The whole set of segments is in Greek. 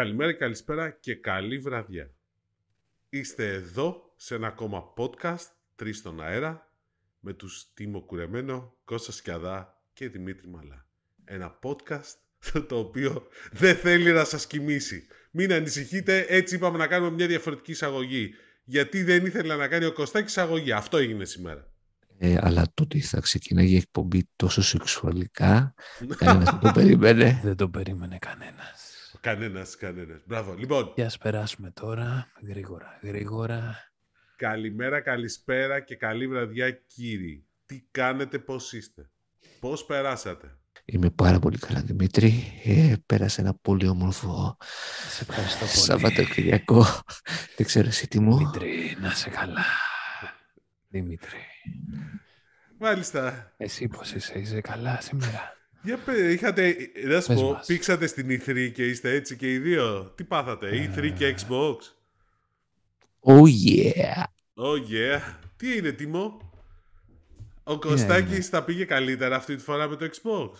Καλημέρα, καλησπέρα και καλή βραδιά. Είστε εδώ σε ένα ακόμα podcast, τρεις στον αέρα, με τους Τίμο Κουρεμένο, Κώστα Σκιαδά και Δημήτρη Μαλά. Ένα podcast το οποίο δεν θέλει να σας κοιμήσει. Μην ανησυχείτε, έτσι είπαμε να κάνουμε μια διαφορετική εισαγωγή. Γιατί δεν ήθελε να κάνει ο Κωστάκης εισαγωγή. Αυτό έγινε σήμερα. Ε, αλλά τότε θα ξεκινάει η εκπομπή τόσο σεξουαλικά. Κανένας δεν το περίμενε. Δεν το περίμενε κανένας. Κανένας, κανένας. Μπράβο. Λοιπόν, Για ας περάσουμε τώρα, γρήγορα, γρήγορα. καλημέρα, καλησπέρα και καλή βραδιά κύριοι. Τι κάνετε, πώς είστε; Πώς περάσατε; Είμαι πάρα πολύ καλά, Δημήτρη. Ε, πέρασε ένα πολύ όμορφο Σε ευχαριστώ πολύ. Σαββατοκυριακό. δεν ξέρω εσύ τι μου. Δημήτρη, να σε καλά. Δημήτρη, Μάλιστα. εσύ πώς είσαι, είσαι καλά σήμερα; Για πέ, είχατε, να σου Πες πω, μας. πήξατε στην E3 και είστε έτσι και οι δύο. Τι πάθατε, E3 και Xbox; Oh yeah. Oh yeah. Τι είναι, Τίμο. Ο Κωστάκης είναι; θα πήγε καλύτερα αυτή τη φορά με το Xbox;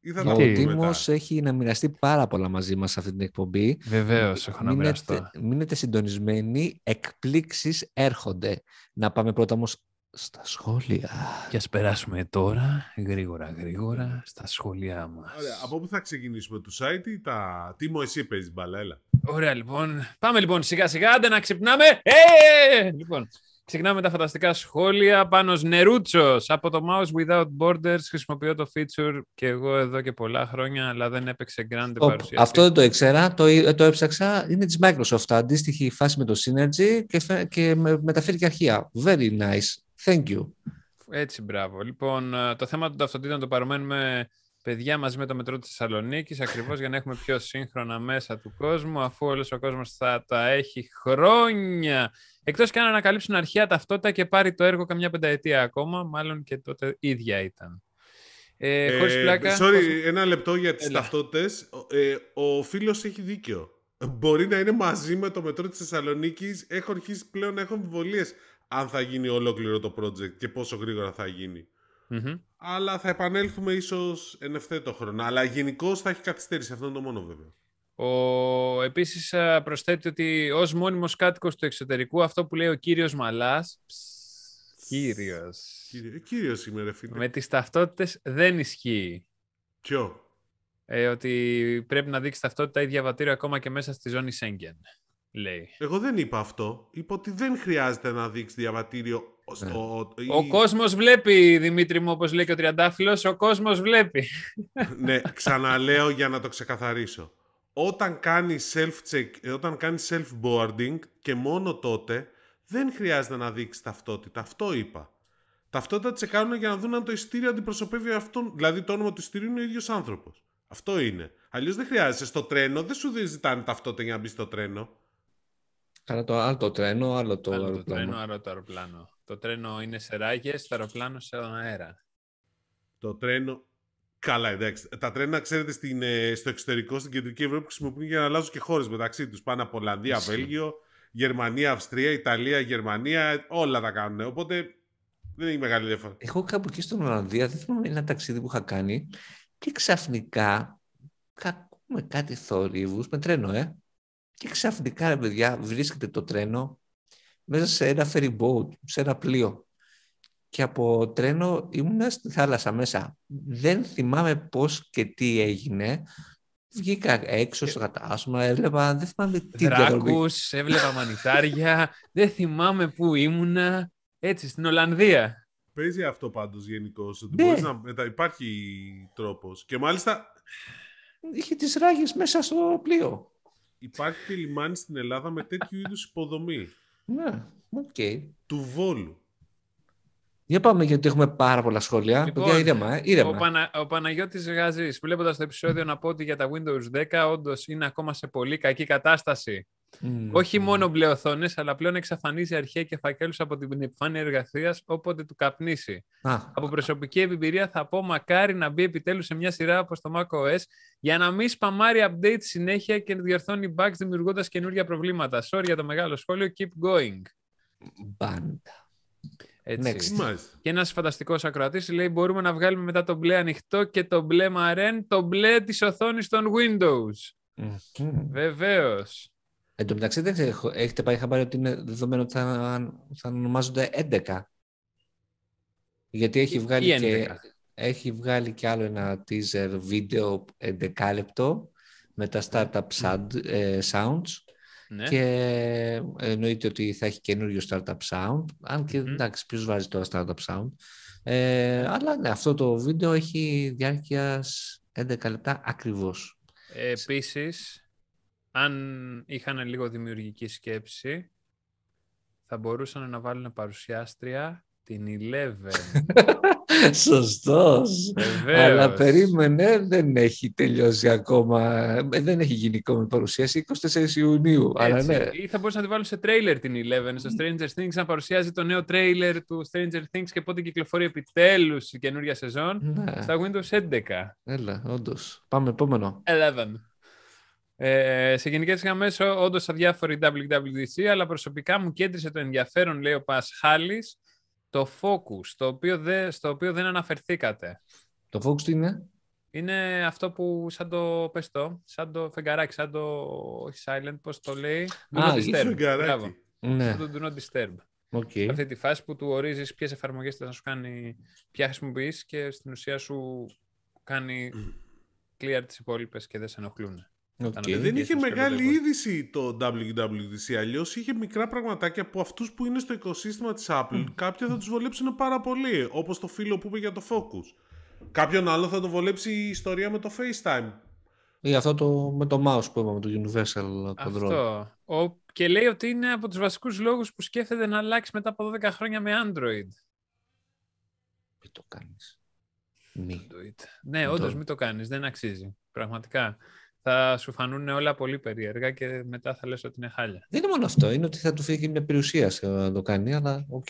Ή θα Ο τα τι, πούμε Τίμος μετά. έχει να μοιραστεί πάρα πολλά μαζί μας σε αυτή την εκπομπή. Βεβαίως, έχω να μοιραστώ. Μείνετε, μείνετε συντονισμένοι. Εκπλήξεις έρχονται. Να πάμε πρώτα όμως στα σχόλια. Και ας περάσουμε τώρα, γρήγορα, γρήγορα, στα σχόλιά μας. Ωραία, από πού θα ξεκινήσουμε, του site ή τα... Τίμο, εσύ παίζεις μπάλα, έλα. Ωραία, λοιπόν. Πάμε λοιπόν σιγά σιγά, άντε να ξυπνάμε. Ε! Λοιπόν, ξεκινάμε με τα φανταστικά σχόλια. Πάνω Νερούτσος από το Mouse Without Borders. Χρησιμοποιώ το feature και εγώ εδώ και πολλά χρόνια, αλλά δεν έπαιξε grande Ω, παρουσίαση. Αυτό δεν το ήξερα, το, ε, το έψαξα. Είναι της Microsoft. Αντίστοιχη φάση με το Synergy και, φε- και με, μεταφέρει και αρχεία. Very nice. Thank you. Έτσι, μπράβο. Λοιπόν, ε, το θέμα των ταυτοτήτων το παρομένουμε παιδιά μαζί με το μετρό της Θεσσαλονίκης, ακριβώς για να έχουμε πιο σύγχρονα μέσα του κόσμου, αφού όλος ο κόσμος θα τα έχει χρόνια. Εκτός και αν ανακαλύψουν αρχαία ταυτότητα και πάρει το έργο καμιά πενταετία ακόμα, μάλλον και τότε ίδια ήταν. Ε, χωρίς πλάκα. sorry, ένα λεπτό για τις Έλα. ταυτότητες. Ε, ο φίλος έχει δίκιο. Μπορεί να είναι μαζί με το μετρό της Θεσσαλονίκης. Έχω αρχίσει πλέον να έχω αμφιβολίες αν θα γίνει ολόκληρο το project και πόσο γρήγορα θα γίνει. Μμμ. Αλλά θα επανέλθουμε ίσως εν ευθέτω χρόνο. Αλλά γενικώ θα έχει καθυστέρηση. Αυτό είναι το μόνο βέβαιο. Ο, επίσης α, προσθέτει ότι ως μόνιμος κάτοικος του εξωτερικού αυτό που λέει ο κύριος Μαλάς, ψ, κύριος, Κύριε, κύριος είμαι ρε φίλε. με τις ταυτότητες δεν ισχύει. Ποιο; Ε, ότι πρέπει να δείξει ταυτότητα ή διαβατήριο ακόμα και μέσα στη ζώνη Σέγγεν, λέει. Εγώ δεν είπα αυτό. Είπα ότι δεν χρειάζεται να δείξει διαβατήριο στο... Ο ή- κόσμος βλέπει, Δημήτρη μου, όπως λέει και ο Τριαντάφυλλος, ο κόσμος βλέπει. ναι, ξαναλέω για να το ξεκαθαρίσω. Όταν κάνει self-check, ε, όταν κάνεις self-boarding και μόνο τότε δεν χρειάζεται να δείξεις ταυτότητα. Αυτό είπα. Ταυτότητα τσεκάρουν για να δουν αν το ειστήριο αντιπροσωπεύει αυτόν. Δηλαδή το όνομα του ειστήριου είναι ο ίδιος άνθρωπος. Αυτό είναι. Αλλιώς δεν χρειάζεται. Στο τρένο δεν σου ζητάνε ταυτότητα για να μπεις στο τρένο. Άρα το άλλο το τρένο, άλλο το άλλο το αεροπλάνο. τρένο, άλλο το αεροπλάνο. Το τρένο είναι σε ράγες, το αεροπλάνο σε αέρα. Το τρένο. Καλά, εντάξει. Τα τρένα, ξέρετε, στην, ε, στο εξωτερικό, στην κεντρική Ευρώπη, χρησιμοποιούν για να αλλάζουν και χώρες μεταξύ τους. Πάνε από Ολλανδία, Ισχύει. Βέλγιο, Γερμανία, Αυστρία, Ιταλία, Γερμανία. Όλα τα κάνουν. Οπότε δεν έχει μεγάλη διαφορά. Εγώ κάπου εκεί στην Ολλανδία, δεν θυμάμαι ένα ταξίδι που είχα κάνει και ξαφνικά ακούμε κάτι θορύβους με τρένο, ε. Και ξαφνικά, ρε παιδιά, βρίσκεται το τρένο μέσα σε ένα ferry boat, σε ένα πλοίο. Και από τρένο ήμουνα στη θάλασσα μέσα. Δεν θυμάμαι πώς και τι έγινε. Βγήκα έξω στο κατάστημα, έβλεπα, δεν θυμάμαι τι διαδρομή. Δράκους, έβλεπα μανιτάρια, δεν θυμάμαι πού ήμουνα. Έτσι, στην Ολλανδία. Παίζει αυτό πάντως γενικώς. Ότι Ναι. μπορείς να μετα... Υπάρχει τρόπος. Και μάλιστα Είχε τις ράγες μέσα στο πλοίο. Υπάρχει και λιμάνι στην Ελλάδα με τέτοιου είδους υποδομή. Ναι, οκ. Του Βόλου. Για πάμε γιατί έχουμε πάρα πολλά σχόλια. Λοιπόν, Παιδιά, ήρεμα, ε, ήρεμα. Ο, Πανα... ο Παναγιώτης Γαζής, βλέποντας το επεισόδιο να πω ότι για τα Windows 10 όντως είναι ακόμα σε πολύ κακή κατάσταση. Μμμ. Όχι μόνο μπλε οθόνε, αλλά πλέον εξαφανίζει αρχαία και φακέλου από την επιφάνεια εργασίας όποτε του καπνίσει. Α, Από προσωπική εμπειρία θα πω μακάρι να μπει επιτέλους σε μια σειρά όπω το macOS για να μην σπαμάρει update συνέχεια και διορθώνει bugs δημιουργώντας καινούργια προβλήματα. Sorry για το μεγάλο σχόλιο, keep going. μπάντα. Έτσι. Next. Μάλιστα. Και ένας φανταστικός ακροατής λέει: Μπορούμε να βγάλουμε μετά το μπλε ανοιχτό και το μπλε μαρέν, το μπλε της οθόνης των Windows. Μμμ. Βεβαίως. Εν τω μεταξύ, δεν έχω- έχετε πάει χαμπάρι ότι είναι δεδομένο ότι θα, θα ονομάζονται 11. Γιατί έχει Ή- βγάλει, ή και, 11. έχει βγάλει και άλλο ένα teaser βίντεο 11 λεπτό με τα startup sound, ε, sounds Ναι. και εννοείται ότι θα έχει καινούριο startup sound αν και Μμμ. εντάξει ποιος βάζει τώρα startup sound; Ε, αλλά ναι, αυτό το βίντεο έχει διάρκειας 11 λεπτά ακριβώς Ε, επίσης, αν είχαν λίγο δημιουργική σκέψη, θα μπορούσαν να βάλουν παρουσιάστρια την Eleven. Σωστός. Βεβαίως. Αλλά περίμενε, δεν έχει τελειώσει ακόμα. Ε, Δεν έχει γίνει ακόμη παρουσίαση. 24 Ιουνίου. Αλλά Έτσι. ναι. Ή θα μπορούσαν να τη βάλουν σε τρέιλερ την Eleven, στο Stranger Things, να παρουσιάζει το νέο τρέιλερ του Stranger Things και πότε κυκλοφορεί επιτέλους η καινούργια σεζόν ναι. στα Windows 11. Έλα, όντως. Πάμε επόμενο. 11. Ε, σε γενικές γραμμές, όντως αδιάφορη WWDC, αλλά προσωπικά μου κέντρισε το ενδιαφέρον, λέει ο Πασχάλης, το Focus, το οποίο δε, στο οποίο δεν αναφερθήκατε. Το Focus τι είναι; Είναι αυτό που σαν το, πες το, σαν το φεγγαράκι, σαν το, όχι silent, πώς το λέει, do Α, not είναι disturb. φεγγαράκι. Μπράβο, Ναι, σαν το do not disturb. OK. Σε αυτή τη φάση που του ορίζεις ποιες εφαρμογές θα σου κάνει, ποια χρησιμοποιείς και στην ουσία σου κάνει clear τις υπόλοιπες και δεν σε ενοχλούν. Οκ. Ε, Δεν Και είχε σας μεγάλη πέρα το είδηση το WWDC, αλλιώς είχε μικρά πραγματάκια που αυτούς που είναι στο οικοσύστημα της Apple κάποια θα τους βολέψουν πάρα πολύ, όπως το φίλο που είπε για το Focus. Κάποιον άλλο θα το βολέψει η ιστορία με το FaceTime. Ή αυτό το, με το mouse που είπαμε, το Universal Control. Αυτό. Ο, και λέει ότι είναι από τους βασικούς λόγους που σκέφτεται να αλλάξει μετά από 12 χρόνια με Android. Μην το κάνεις. Μη. Android. Ναι, Το- όντω μην το κάνεις, δεν αξίζει. Πραγματικά. Θα σου φανούν όλα πολύ περίεργα και μετά θα λες ότι είναι χάλια. Δεν είναι μόνο αυτό. Είναι ότι θα του φύγει και μια περιουσία σε- να το κάνει, αλλά οκ.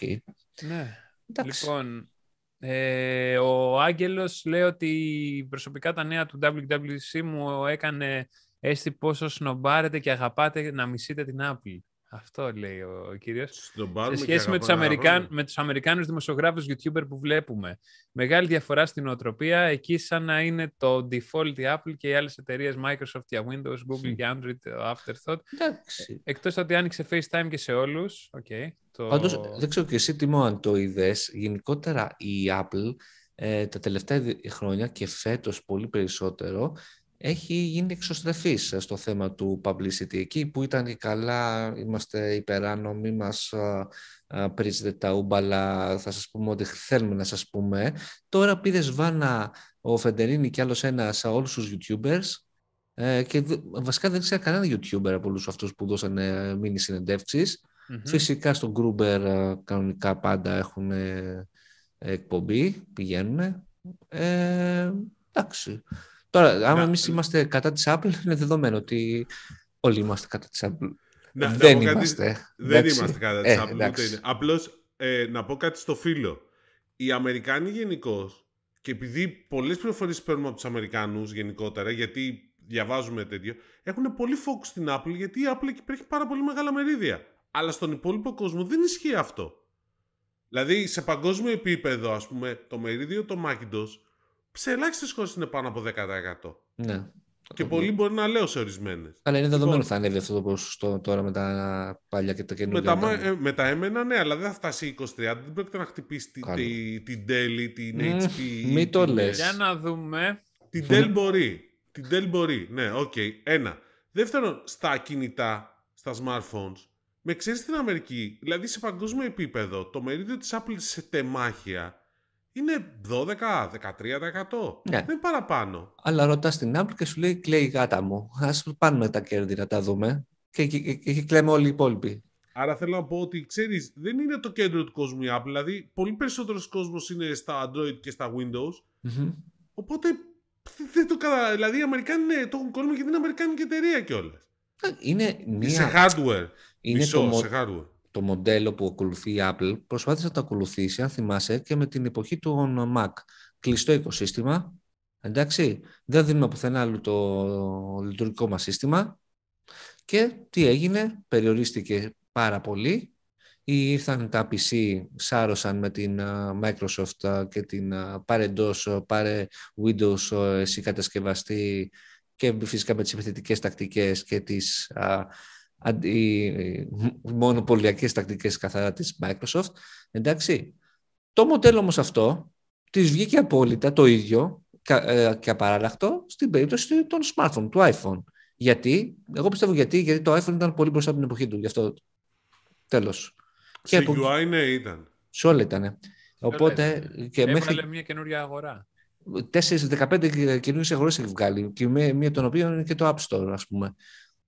Ναι. Εντάξει. Λοιπόν, ε, ο Άγγελος λέει ότι προσωπικά τα νέα του WWDC μου έκανε αίσθηση πόσο σνομπάρετε και αγαπάτε να μισείτε την Apple. Αυτό λέει ο, ο κύριος. Στον Σε πάρουμε και σχέση με τους, αγαπάμε Αμερικάν, χρόνια. με τους Αμερικάνους δημοσιογράφους YouTuber που βλέπουμε. Μεγάλη διαφορά στην οτροπία, εκεί σαν να είναι το default η Apple και οι άλλες εταιρείες Microsoft για Windows, Google για Android, το Afterthought. Εντάξει. Εκτός ότι άνοιξε FaceTime και σε όλους. Okay, το... Πάντως, δεν ξέρω και εσύ Τιμό αν το είδες, γενικότερα η Apple ε, τα τελευταία δι- χρόνια και φέτος πολύ περισσότερο έχει γίνει εξωστρεφής στο θέμα του publicity. Εκεί που ήταν και καλά, είμαστε υπεράνω, μη μας α, α, πρίζετε τα ούμπαλα, θα σας πούμε ότι θέλουμε να σας πούμε. Τώρα πήρε βάνα ο Φεντερίνη και άλλος ένας σε όλους τους YouTubers ε, και δε- βασικά δεν ξέρω κανένα YouTuber από όλους αυτούς που δώσανε μήνυ συνεντεύξεις. Μμμ. Φυσικά στον Γκρούμπερ ε, κανονικά πάντα έχουν ε, εκπομπή, πηγαίνουν. Ε, εντάξει. Τώρα, άμα Να- εμείς είμαστε κατά της Apple, είναι δεδομένο ότι όλοι είμαστε κατά της Apple. Να- να δεν πω κάτι- είμαστε. Δεν εντάξει. είμαστε κατά Ε, της Apple, ούτε εντάξει. είναι. Απλώς ε, να πω κάτι στο φίλο. Οι Αμερικάνοι γενικώ, και επειδή πολλές πληροφορίες παίρνουμε από τους Αμερικάνους γενικότερα, γιατί διαβάζουμε τέτοιο, έχουν πολύ focus στην Apple, γιατί η Apple εκεί έχει πάρα πολύ μεγάλα μερίδια. Αλλά στον υπόλοιπο κόσμο δεν ισχύει αυτό. Δηλαδή, σε παγκόσμιο επίπεδο, ας πούμε, το μερίδιο των Macintosh, σε ελάχιστες χώρες είναι πάνω από 10%. Ναι. Και πολύ μπορεί να λέω σε ορισμένες. Αλλά είναι δεδομένο Λοιπόν. ότι θα ανέβει αυτό το ποσοστό τώρα με τα παλιά και τα Με καινούργια. τα, μα- μοντέλα. ε, με τα έμενα, ναι, αλλά δεν θα φτάσει 20-30. Δεν πρόκειται να χτυπήσει τη- Καλό. τη- την Dell ή την Μμμ, HP. ή μη το την- λες. Για να δούμε. Την Dell μπορεί. Την Dell μπορεί. Ναι, οκ. Ένα. Δεύτερον, στα κινητά, στα smartphones, με ξέρεις στην Αμερική, δηλαδή σε παγκόσμιο επίπεδο, το μερίδιο της Apple σε τεμάχια είναι 12-13%. Ναι. Δεν είναι παραπάνω. Αλλά ρωτάς την Apple και σου λέει κλαίει η γάτα μου. Ας πάρουμε τα κέρδη να τα δούμε. Και, και, και, και κλαίμε όλοι οι υπόλοιποι. Άρα θέλω να πω ότι ξέρεις, δεν είναι το κέντρο του κόσμου η Apple. Δηλαδή, πολύ περισσότερος κόσμος είναι στα Android και στα Windows. Μμμ. Οπότε δεν το κατα... Δηλαδή οι Αμερικάνοι ναι, το έχουν κόλλημα γιατί είναι Αμερικάνικη εταιρεία κιόλας. Είναι Σε μία... hardware. Είναι Μισό, το, μο- σε hardware. Το μοντέλο που ακολουθεί η Apple προσπάθησε να το ακολουθήσει, αν θυμάσαι, και με την εποχή των Mac. Κλειστό οικοσύστημα, εντάξει, δεν δίνουμε πουθενά άλλο το λειτουργικό μας σύστημα και τι έγινε, περιορίστηκε πάρα πολύ. Ή ήρθαν τα PC, σάρωσαν με την α, Microsoft α, και την α, πάρε εντός, α, πάρε Windows α, εσύ κατασκευαστή και φυσικά με τις επιθετικές τακτικές και τις α, αντι, μονοπωλιακές τακτικές καθαρά της Microsoft. Εντάξει. Το μοντέλο όμως αυτό της βγήκε απόλυτα το ίδιο ε, και απαράλλαχτο στην περίπτωση των smartphone, του iPhone. Γιατί, εγώ πιστεύω γιατί, γιατί το iPhone ήταν πολύ μπροστά από την εποχή του. Γι' αυτό τέλος. Σε και UI ναι ήταν. Σε όλα ήταν. Οπότε και Έβγαλε μέχρι μια καινούργια αγορά. 4-15 καινούριες αγορές έχει βγάλει και με, μία των οποίων είναι και το App Store, ας πούμε.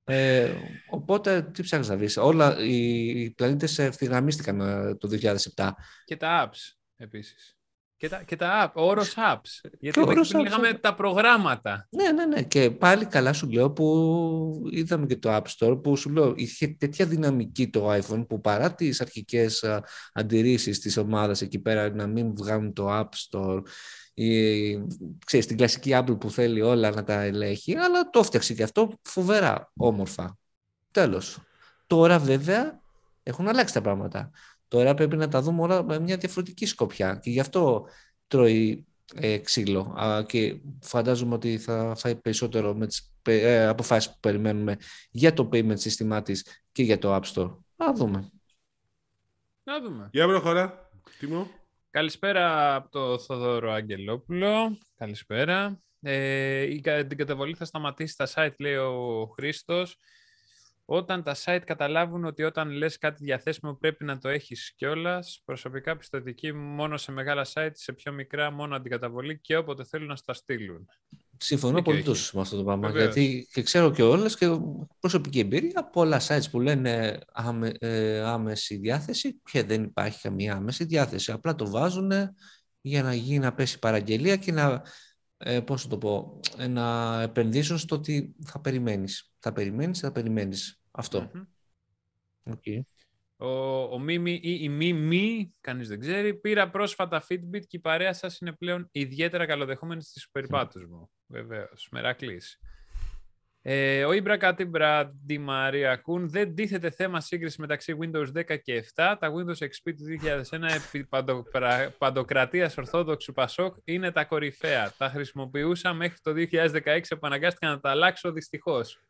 Ε, οπότε, τι ψάχνεις να βρει. Όλα οι, οι πλανήτες ευθυγραμμίστηκαν ε, το 2007. Και τα apps επίσης. Και τα, και τα app, ο όρος apps. Γιατί ο όρος πριν apps, λέγαμε ε. τα προγράμματα. Ναι, ναι, ναι. Και πάλι καλά σου λέω που είδαμε και το App Store που σου λέω είχε τέτοια δυναμική το iPhone που παρά τις αρχικές α, αντιρρήσεις της ομάδας εκεί πέρα να μην βγάλουν το App Store ή, ξέρεις, την κλασική Apple που θέλει όλα να τα ελέγχει αλλά το έφτιαξε και αυτό φοβερά όμορφα. Τέλος. Τώρα βέβαια έχουν αλλάξει τα πράγματα. Τώρα πρέπει να τα δούμε όλα με μια διαφορετική σκοπιά και γι' αυτό τρώει ε, ξύλο Α, και φαντάζομαι ότι θα φάει περισσότερο με τις ε, αποφάσεις που περιμένουμε για το payment σύστημά της και για το App Store. Να δούμε. Να δούμε. Για προχώρα. Τίμω. Καλησπέρα από το Θοδόρο Αγγελόπουλο. Καλησπέρα. Ε, η, κα- την καταβολή θα σταματήσει στα site, λέει ο Χρήστος. Όταν τα site καταλάβουν ότι όταν λες κάτι διαθέσιμο πρέπει να το έχεις κιόλας. Προσωπικά πιστοτική μόνο σε μεγάλα site, σε πιο μικρά μόνο αντικαταβολή και όποτε θέλουν να στα στείλουν. Συμφωνώ Δίκιο πολύ έχεις. με αυτό το πράγμα. Βεβαίως. Γιατί και ξέρω και όλες και προσωπική εμπειρία πολλά sites που λένε άμε, ε, άμεση διάθεση και δεν υπάρχει καμία άμεση διάθεση. Απλά το βάζουν για να γίνει να πέσει παραγγελία και να, ε, πώς θα το πω, ε, να επενδύσουν στο ότι θα περιμένεις. Θα περιμένεις, θα περιμένεις. Αυτό. Μμμ. Οκ. Ο, ο Μίμη ή η Μίμη, κανείς δεν ξέρει, πήρα πρόσφατα Fitbit και η παρέα σας είναι πλέον ιδιαίτερα καλοδεχόμενη στις περιπάτους μου. Βεβαίως, μερακλής. Ε, ο Ήμπρα Κατήμπρα Ντι Μαρία Κούν δεν τίθεται θέμα σύγκριση μεταξύ Windows 10 και 7. Τα Windows XP του 2001 επί παντοκρα... παντοκρατίας Ορθόδοξου Πασόκ είναι τα κορυφαία. Τα χρησιμοποιούσα μέχρι το 2016 που αναγκάστηκα να τα αλλάξω δυστυχώς.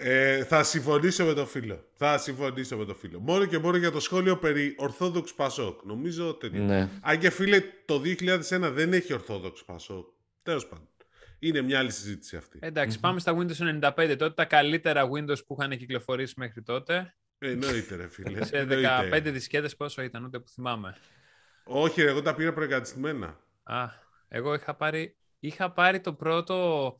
Ε, θα συμφωνήσω με το φίλο. Θα συμφωνήσω με το φίλο. Μόνο και μόνο για το σχόλιο περί Ορθόδοξου Πασόκ. Νομίζω τέτοιο. Ναι. Αν και φίλε, το 2001 δεν έχει Ορθόδοξο Πασόκ. Τέλος πάντων. Είναι μια άλλη συζήτηση αυτή. Εντάξει, πάμε στα Windows 95. Τότε τα καλύτερα Windows που είχαν κυκλοφορήσει μέχρι τότε. Ε, Εννοείται, ρε φίλε. Σε Εννοείται. 15 δισκέτες πόσο ήταν, ούτε που θυμάμαι. Όχι, ρε, εγώ τα πήρα προεγκατεστημένα. Α, εγώ είχα πάρει, είχα πάρει το πρώτο...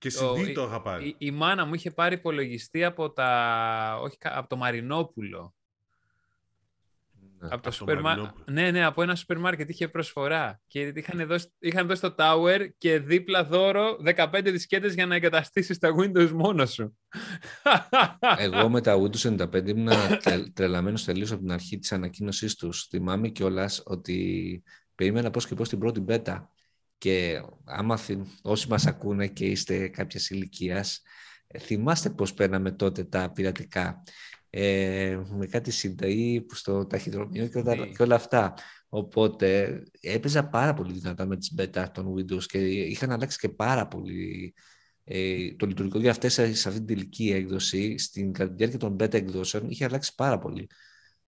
Και Το- CD το είχα πάρει. Η, η μάνα μου είχε πάρει υπολογιστή από, τα, όχι, κα- από το Μαρινόπουλο. Από το Από το σούπερ μα- Μαρινόπουλο. Ναι, ναι, από ένα σούπερ μάρκετ είχε προσφορά. Και είχαν δώσει, είχαν δώσει το Tower και δίπλα δώρο 15 δισκέτες για να εγκαταστήσεις τα Windows μόνο σου. Εγώ με τα Windows 95 ήμουν τρελαμένος τελείως από την αρχή της ανακοίνωσής τους. Θυμάμαι κιόλας ότι περίμενα πώς και πώς την πρώτη beta. Και άμα θυ- όσοι μας ακούνε και είστε κάποιας ηλικίας, θυμάστε πώς παίρναμε τότε τα πειρατικά. Ε, με κάτι συνταγή που στο ταχυδρομείο και, όλα- Ναι. και όλα αυτά. Οπότε έπαιζα πάρα πολύ δυνατά με τις beta των Windows και είχαν αλλάξει και πάρα πολύ ε, το λειτουργικό για αυτές σε αυτή την τελική έκδοση, στην κατά τη διάρκεια των beta εκδόσεων, είχε αλλάξει πάρα πολύ.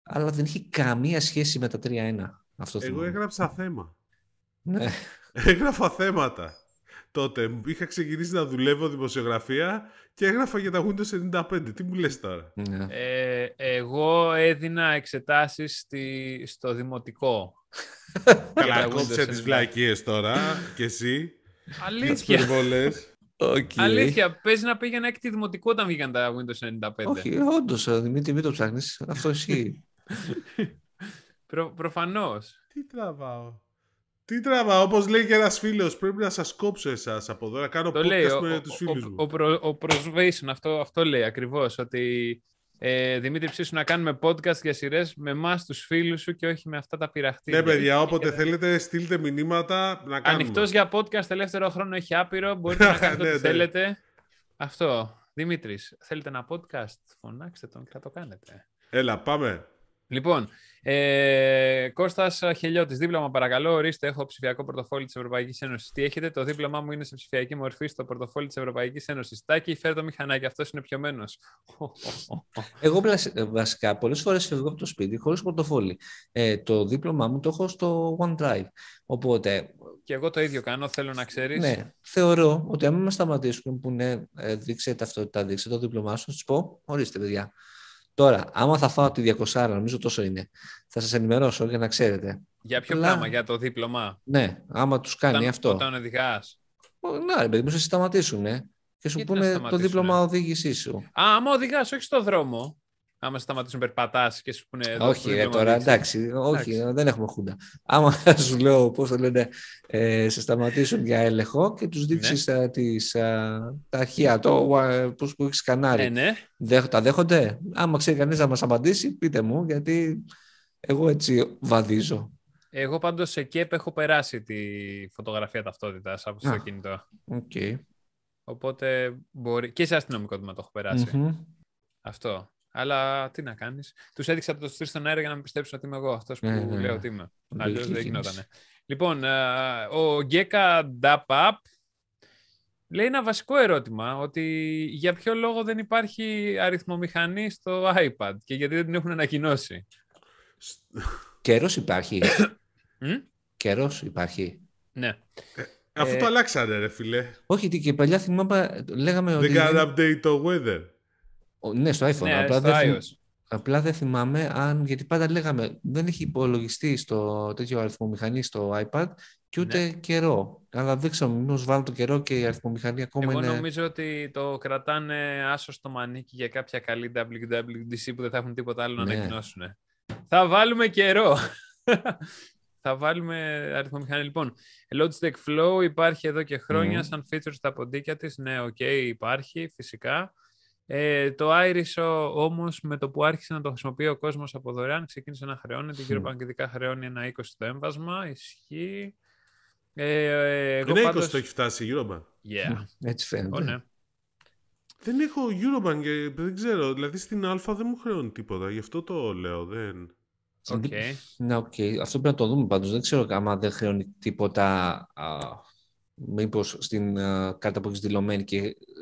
Αλλά δεν είχε καμία σχέση με τα 3.1. Αυτό Εγώ θυμάμαι. έγραψα θέμα. Ναι. Έγραφα θέματα. Τότε είχα ξεκινήσει να δουλεύω δημοσιογραφία και έγραφα για τα Windows 95. Τι μου λες τώρα; ναι. Ε, εγώ έδινα εξετάσεις στη, στο δημοτικό. Καλά, τα κόψε Windows τις 90. βλακίες τώρα και εσύ. Για τις Αλήθεια. περιβολές. Οκ. Αλήθεια, παίζει να πήγαινα έκτη δημοτικό όταν βγήκαν τα Windows 95. Όχι, όντως, Δημήτρη, μην το ψάχνεις. Αυτό ισχύει. Προ, προφανώς. Τι τραβάω. Τι τραβάω, όπως λέει και ένας φίλος, πρέπει να σας κόψω εσάς από εδώ, να κάνω Το podcast λέει ο, με ο, τους ο, φίλους ο, μου. ο, προ- ο Prosvation, αυτό, αυτό λέει ακριβώς, ότι ε, Δημήτρη ψήσου να κάνουμε podcast για σειρές με εμάς τους φίλους σου και όχι με αυτά τα πειραχτήρια. Ναι, παιδιά, όποτε θέλετε, στείλτε μηνύματα να κάνουμε. Ανοιχτός για podcast ελεύθερο χρόνο έχει άπειρο. Μπορείτε να κάνετε Ναι, ό,τι ναι. θέλετε. Αυτό. Δημήτρης, θέλετε ένα podcast, φωνάξτε τον και θα το κάνετε. Έλα, πάμε. Λοιπόν, ε, Κώστας Χελιώτης, δίπλωμα παρακαλώ, ορίστε, έχω ψηφιακό πορτοφόλι της Ευρωπαϊκής Ένωσης. Τι έχετε, το δίπλωμά μου είναι σε ψηφιακή μορφή στο πορτοφόλι της Ευρωπαϊκής Ένωσης. Τάκη, φέρε το μηχανάκι, αυτός είναι πιωμένος. Εγώ πλασ- ε, βασικά πολλές φορές φεύγω από το σπίτι χωρίς πορτοφόλι. Ε, το δίπλωμά μου το έχω στο OneDrive. Οπότε, Και εγώ το ίδιο κάνω, θέλω να ξέρεις. ναι, θεωρώ ότι αν με σταματήσουν που είναι ε, δείξε ταυτότητα, δείξε το δίπλωμά σου, θα τους πω, ορίστε παιδιά. Τώρα, άμα θα φάω τη 200, νομίζω τόσο είναι, θα σας ενημερώσω για να ξέρετε. Για ποιο Απλά- πράγμα, για το δίπλωμα; Ναι, άμα τους κάνει Όταν, αυτό. Όταν οδηγάς. Ω, Να, ρε παιδί μου, σε σταματήσουν ε, και σου Γιατί να πούνε το σταματήσουνε; δίπλωμα οδήγησής σου. Α, άμα οδηγάς, όχι στο δρόμο. Άμα σταματήσουν περπατάς και σου πούνε... εδώ όχι, το ρε, δίπλωμα τώρα δείξε. εντάξει, όχι, Εντάξει. δεν έχουμε χούντα. Άμα σου λέω, πώς το λένε, ε, σε σταματήσουν για έλεγχο και τους δείξεις α, τις, α, τα αρχεία, το α, πώς που έχεις σκανάρει. Ε, ναι. Δέχ- τα δέχονται; Άμα ξέρει κανείς να μας απαντήσει, πείτε μου, γιατί εγώ έτσι βαδίζω. Εγώ πάντως σε ΚΕΠ έχω περάσει τη φωτογραφία ταυτότητας από το Α. κινητό. Οκ. Οπότε μπορεί. και σε αστυνομικό τμήμα το έχω περάσει. Μμμ. Αυτό. Αλλά τι να κάνεις. Τους έδειξα το στρί στον αέρα για να μην πιστέψουν ότι είμαι εγώ αυτός που Ναι, ναι, λέω ναι. ότι είμαι. Λογική Αλλιώς δεν κίνηση. γινότανε. Λοιπόν, α, ο Γκέκα Νταπαπ λέει ένα βασικό ερώτημα. Ότι για ποιο λόγο δεν υπάρχει αριθμομηχανή στο iPad και γιατί δεν την έχουν ανακοινώσει. Καιρός υπάρχει. Μμ; Καιρός υπάρχει. Ναι. Αφού Ε, το αλλάξανε, ρε φιλέ. Όχι, τι και παλιά θυμάμαι, λέγαμε ότι... Δεν κάνανε update το weather. Ο- Ναι, στο iPhone. Ναι, απλά, στο δεν θυμ- iOS. απλά δεν θυμάμαι αν, γιατί πάντα λέγαμε, δεν έχει υπολογιστεί στο τέτοιο αριθμομηχανή στο iPad και ούτε Ναι. καιρό. Αλλά δεν ξέρω, μήπως βάλω το καιρό και η αριθμομηχανή ακόμα Εγώ είναι... νομίζω ότι το κρατάνε άσο στο μανίκι για κάποια καλή WWDC που δεν θα έχουν τίποτα άλλο να Ναι. ανακοινώσουν. Θα βάλουμε καιρό. θα βάλουμε αριθμομηχανή. Λοιπόν, Logitech Flow υπάρχει εδώ και χρόνια Μμμ. σαν feature στα ποντίκια της. Ναι, οκ, υπάρχει φυσικά. Ε, το Iris ο- όμως με το που άρχισε να το χρησιμοποιεί ο κόσμος από δωρεάν ξεκίνησε να χρεώνει. Την κύριο Μμ. Παγκητικά χρεώνει ένα 20 το έμβασμα. Ισχύει. Ε, ε, εγώ Είναι 20 πάντως... το έχει φτάσει η Eurobank. Yeah. Έτσι φαίνεται. Ω, ναι. Δεν έχω Eurobank και δεν ξέρω. Δηλαδή στην Α δεν μου χρεώνει τίποτα. Γι' αυτό το λέω. Δεν... Οκ. Ναι, οκ. Αυτό πρέπει να το δούμε πάντως. Δεν ξέρω άμα δεν χρεώνει τίποτα. Α, μήπως στην α, κάρτα που έχεις δηλωμένη και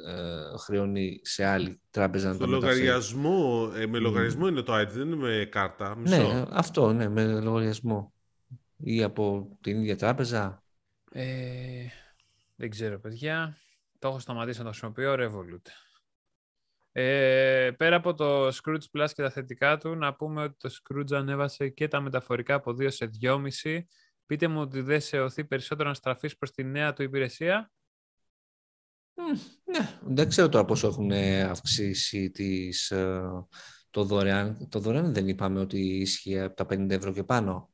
ε, χρεώνει σε άλλη τράπεζα να Στο το μεταφέρεις. λογαριασμό, ε, με Μμ. λογαριασμό είναι το ID, δεν είναι με κάρτα. Μισό. Ναι, αυτό, ναι, με λογαριασμό. Ή από την ίδια τράπεζα. Ε, δεν ξέρω, παιδιά. Το έχω σταματήσει να το χρησιμοποιώ, Revolut. Ε, πέρα από το Scrooge Plus και τα θετικά του, να πούμε ότι το Scrooge ανέβασε και τα μεταφορικά από 2 σε 2,5. Πείτε μου ότι δεν σε οθεί περισσότερο να στραφείς προς τη νέα του υπηρεσία. Μμ, Ναι, δεν ξέρω τώρα πόσο έχουν ε, αυξήσει τις, ε, το δωρεάν. Το δωρεάν δεν είπαμε ότι ίσχυε από τα 50 ευρώ και πάνω.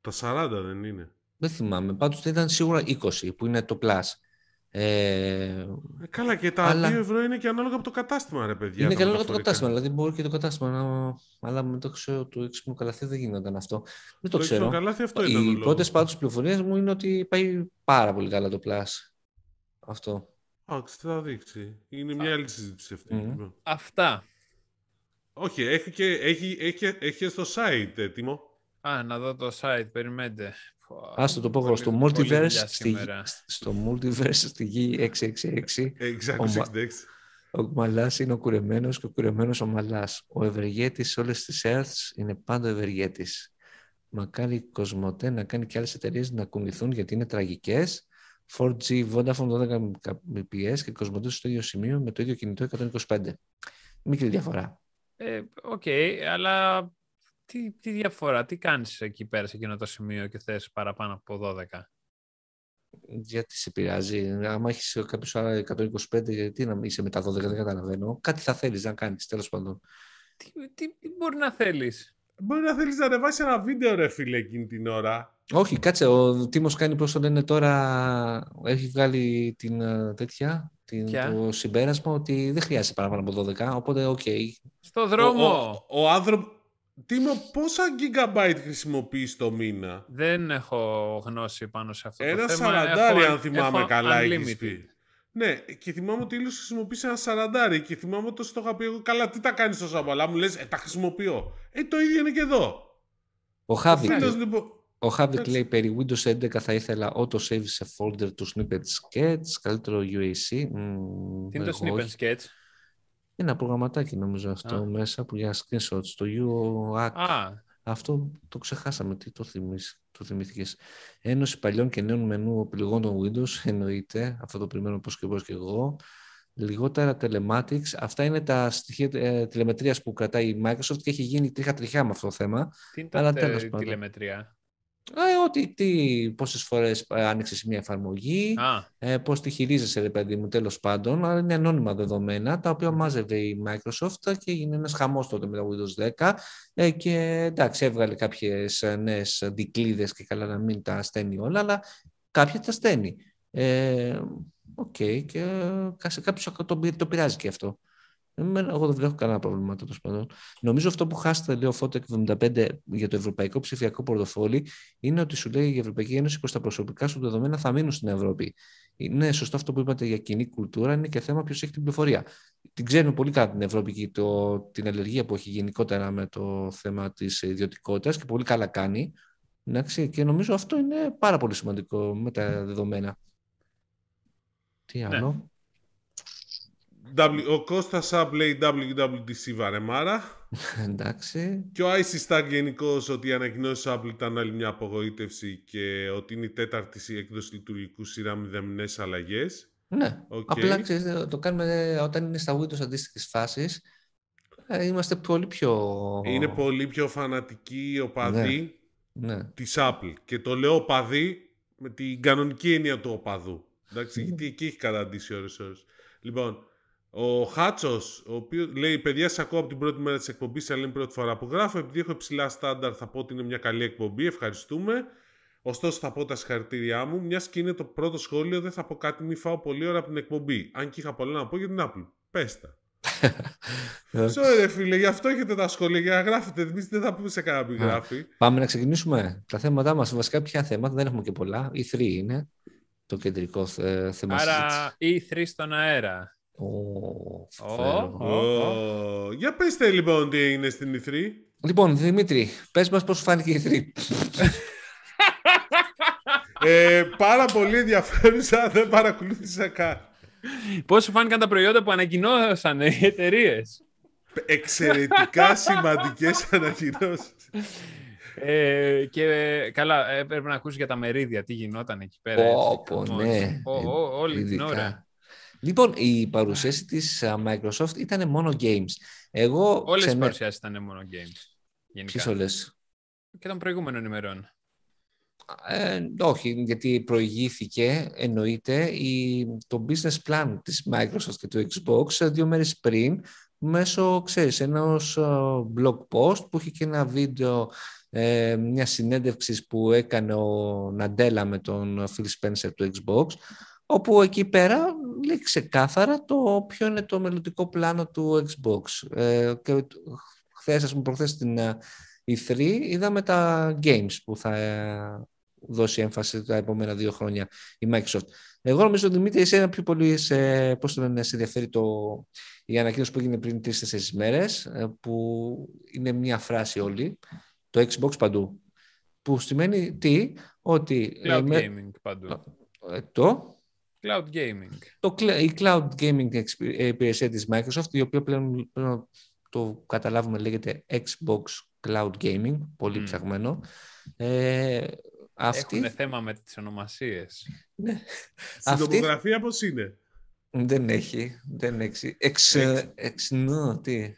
Τα 40 δεν είναι. Δεν θυμάμαι. Πάντως ήταν σίγουρα 20 που είναι το Plus. Ε, Ε, καλά, και τα Αλλά- 2 ευρώ είναι και ανάλογα από το κατάστημα, ρε παιδιά. είναι τα καλό για το μεταφορικά. κατάστημα. Δηλαδή μπορεί και το κατάστημα να. Αλλά με το ξέρω του έξυπνου καλαθιού δεν γίνονταν αυτό. Δεν το, Το ξέρω. ξέρω. Καλά, αυτό ήταν ο Οι λόγος. πρώτες πάντως πληροφορίες μου είναι ότι πάει πάρα πολύ καλά το Plus. Αυτό. Α, θα δείξει. Είναι μια άλλη συζήτηση αυτή. Μμμ. Λοιπόν. Αυτά. Όχι, έχει και, έχει, έχει, έχει και στο site έτοιμο. Α, να δω το site, περιμένετε. Άστο το πω εγώ. Πολύ- Στο πολλή multiverse, δουλειά στη, σήμερα. στο multiverse στη γη 666 Exact Ο Μα- 66. ο Μαλάς είναι ο κουρεμένος και ο κουρεμένος ο Μαλάς. Ο ευεργέτης σε όλες τις Earths είναι πάντα ο ευεργέτης. Μακάρι η Κοσμοτέ να κάνει και άλλες εταιρείες να κουνηθούν γιατί είναι τραγικές. 4G, Vodafone 12 Mbps και Cosmote στο ίδιο σημείο με το ίδιο κινητό 125. Μικρή διαφορά. Ε, Οκ, αλλά τι, τι διαφορά, τι κάνεις εκεί πέρα σε εκείνο το σημείο και θες παραπάνω από 12. Γιατί σε πειράζει. Άμα έχεις κάποιο άλλο 125, γιατί να είσαι με τα 12, δεν καταλαβαίνω. Κάτι θα θέλεις να κάνεις, τέλος πάντων. Τι, τι, τι μπορεί να θέλεις; Μπορεί να θέλεις να ανεβάσεις ένα βίντεο, ρε φίλε, εκείνη την ώρα. Όχι, κάτσε. Ο Τίμος κάνει πώς το λένε τώρα. Έχει βγάλει την ε, τέτοια. Την, Ποια; το συμπέρασμα ότι δεν χρειάζεται παραπάνω από 12. Οπότε, οκ. Στο δρόμο. Ο, ο, ο άνθρωπο. Τίμο, πόσα gigabyte χρησιμοποιείς το μήνα; Δεν έχω γνώση πάνω σε αυτό Ένα το θέμα. σαραντάρι, Έχω- αν θυμάμαι έχω καλά, unlimited. έχεις πει. Ναι, και θυμάμαι ότι ο Ηλίας χρησιμοποίησε ένα σαραντάρι και θυμάμαι ότι το είχα πει εγώ. Καλά, τι τα κάνεις τόσο πολλά. Μου λες, ε, τα χρησιμοποιώ. Ε, το ίδιο είναι και εδώ. Ο Χάβικ, Φίλος, λοιπόν, ο Χάβικ Έτσι. λέει περί Windows 11 θα ήθελα auto save σε folder του Snip & Sketch, καλύτερο UAC. Μμμ, Τι είναι το εγώ Snip & όχι. Sketch. Ένα προγραμματάκι νομίζω αυτό Α. μέσα που για screenshots, το UAC. Α, Αυτό το ξεχάσαμε. Τι το, θυμείς, το θυμήθηκες. Ένωση παλιών και νέων μενού επιλογών των Windows. Εννοείται. Αυτό το περιμένω πώς και πώς και εγώ. Λιγότερα telematics. Αυτά είναι τα στοιχεία ε, τηλεμετρίας που κρατάει η Microsoft και έχει γίνει τρίχα τριχιά με αυτό το θέμα. τι είναι Αλλά τα τέλος τε- πάντων. Τηλεμετρία. Ε, ότι τι, πόσες φορές ε, άνοιξες μια εφαρμογή, Α, ε, πώς τη χειρίζεσαι, ρε παιδί μου, τέλος πάντων, αλλά είναι ανώνυμα δεδομένα, τα οποία μάζευε η Microsoft και έγινε ένας χαμός τότε με το Windows 10 ε, και εντάξει, έβγαλε κάποιες ε, νέες δικλείδες και καλά να μην τα στέλνει όλα, αλλά κάποια τα στέλνει. Ε, Οκ, και ε, σε κάποιους το, πει- το πειράζει και αυτό. Εμένα, εγώ δεν βλέπω κανένα πρόβλημα τέλος πάντων. Νομίζω αυτό που χάσετε, λέει ο Φώτεκ 75 για το ευρωπαϊκό ψηφιακό πορτοφόλι, είναι ότι σου λέει η Ευρωπαϊκή Ένωση πως τα προσωπικά σου δεδομένα θα μείνουν στην Ευρώπη. Είναι σωστό αυτό που είπατε για κοινή κουλτούρα, είναι και θέμα ποιος έχει την πληροφορία. Την ξέρουμε πολύ καλά την Ευρώπη και το, την αλλεργία που έχει γενικότερα με το θέμα της ιδιωτικότητας και πολύ καλά κάνει. Εντάξει, και νομίζω αυτό είναι πάρα πολύ σημαντικό με τα δεδομένα. Τι άλλο; W- ο Κώστας Σαμπ λέει WWDC βαρεμάρα. Εντάξει. Και ο Icy Stack γενικώς ότι οι ανακοινώσεις Apple ήταν άλλη μια απογοήτευση και ότι είναι η τέταρτη έκδοση λειτουργικού σειρά με μηδαμινές αλλαγές. Ναι. Οκ. Απλά ξέρεις, το κάνουμε όταν είναι στα Windows αντίστοιχες φάσεις. Είμαστε πολύ πιο. Είναι πολύ πιο φανατικοί οι οπαδοί Ναι. της Apple. Και το λέω οπαδοί με την κανονική έννοια του οπαδού. Εντάξει, γιατί εκεί έχει καταντήσει ώρες ώρες. Λοιπόν, ο Χάτσος, ο οποίος λέει: Παιδιά, σα ακούω από την πρώτη μέρα της εκπομπής, αλλά είναι η πρώτη φορά που γράφω. Επειδή έχω υψηλά στάνταρ, θα πω ότι είναι μια καλή εκπομπή. Ευχαριστούμε. Ωστόσο, θα πω τα συγχαρητήριά μου. Μιας και είναι το πρώτο σχόλιο, δεν θα πω κάτι, μη φάω πολύ ώρα από την εκπομπή. Αν και είχα πολλά να πω για την Apple. Πες τα. Sorry, ρε φίλε, γι' αυτό έχετε τα σχόλια για να γράφετε. Εμείς δεν θα πούμε σε κανένα που γράφει. Πάμε να ξεκινήσουμε. Τα θέματά μας, βασικά ποια θέματα, δεν έχουμε και πολλά. Οι 3 είναι το κεντρικό θε- θέμα άρα E3 στον αέρα. Ω, Ω, φοβερό. ω. Ω, Για πέστε λοιπόν τι έγινε στην E3. Λοιπόν, Δημήτρη, πες μας πώς φάνηκε η 3. ε, πάρα πολύ ενδιαφέρουσα, δεν παρακολούθησα καν. Πώς σου φάνηκαν τα προϊόντα που ανακοινώσαν οι εταιρείες; Εξαιρετικά σημαντικές ανακοινώσεις. Ε, και καλά, ε, πρέπει να ακούσεις για τα μερίδια, τι γινόταν εκεί πέρα. Πω, έτσι, πω, χαμός. ναι. Ο- ο- όλη την Ειδικά. ώρα. Λοιπόν, η παρουσίαση της α, Microsoft ήταν μόνο games. Εγώ Όλες οι ξενε- παρουσιάσεις ήταν μόνο games. Γενικά. Ποιες όλες; Και των προηγούμενων ημερών. Ε, όχι, γιατί προηγήθηκε, εννοείται, η, το business plan της Microsoft και του Xbox ε, δύο μέρες πριν μέσω, ξέρεις, ενός ε, blog post που είχε και ένα βίντεο ε, μιας συνέντευξης που έκανε ο Ναντέλα με τον Phil Spencer του Xbox όπου εκεί πέρα λέει ξεκάθαρα το ποιο είναι το μελλοντικό πλάνο του Xbox. Ε, και χθες, ας πούμε, προχθές στην ε, E3 είδαμε τα games που θα ε, δώσει έμφαση τα επόμενα δύο χρόνια η Microsoft. Εγώ νομίζω, Δημήτρη, εσένα πιο πολύ σε, πώς το λένε, σε ενδιαφέρει το, η ανακοίνωση που έγινε πριν τρεις-τέσσερις μέρες, ε, που είναι μια φράση όλη, το Xbox παντού. Που σημαίνει τι, ότι... ε, Cloud με- gaming παντού. ε, το, Cloud gaming. το, cl- η cloud gaming εξπ- ε, υπηρεσία της Microsoft, η οποία πλέον πρέπει να το καταλάβουμε λέγεται Xbox Cloud Gaming, πολύ Μμ. ψαγμένο. Ε, αυτή Έχουν θέμα με τις ονομασίες. ναι, Στην Αυτή- τοπογραφία πώς είναι; δεν έχει, δεν έχει. Εξ, ε, εξ, νο, τι;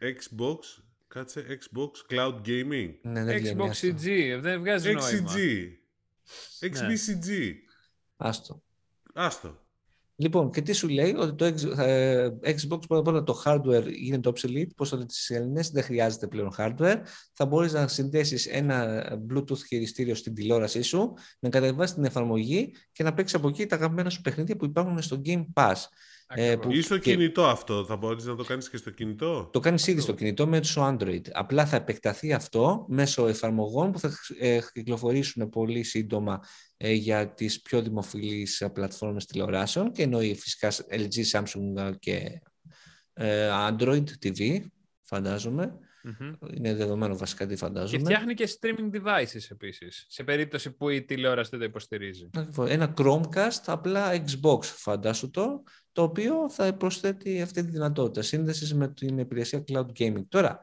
Xbox, κάτσε Xbox Cloud Gaming. Ναι, δεν βγαίνει, Xbox άστο. CG, δεν βγάζει νόημα. XCG. XBCG. Άστο. Άστο. Λοιπόν, και τι σου λέει, ότι το X- ε, Xbox πρώτα απ' όλα το hardware γίνεται obsolete, πως ότι τις Ελληνές δεν χρειάζεται πλέον hardware. Θα μπορείς να συνδέσεις ένα Bluetooth χειριστήριο στην τηλεόρασή σου, να κατεβάσεις την εφαρμογή και να παίξεις από εκεί τα αγαπημένα σου παιχνίδια που υπάρχουν στο Game Pass. Ε, που Ή στο και- κινητό αυτό. Θα μπορείς να το κάνεις και στο κινητό; Το κάνεις ήδη στο κινητό μέσω Android. Απλά θα επεκταθεί αυτό μέσω εφαρμογών που θα ε, κυκλοφορήσουν πολύ σύντομα ε, για τις πιο δημοφιλείς ε, πλατφόρμες τηλεοράσεων και εννοεί φυσικά LG, Samsung και ε, Android TV, φαντάζομαι. Μμμ. Είναι δεδομένο βασικά τι Και φαντάζομαι. φτιάχνει και streaming devices επίσης, σε περίπτωση που η τηλεόραση δεν το υποστηρίζει. Ακριβώς. Ένα Chromecast, απλά Xbox φαντάσου το, το οποίο θα προσθέτει αυτή τη δυνατότητα σύνδεσης με την υπηρεσία cloud gaming. Τώρα,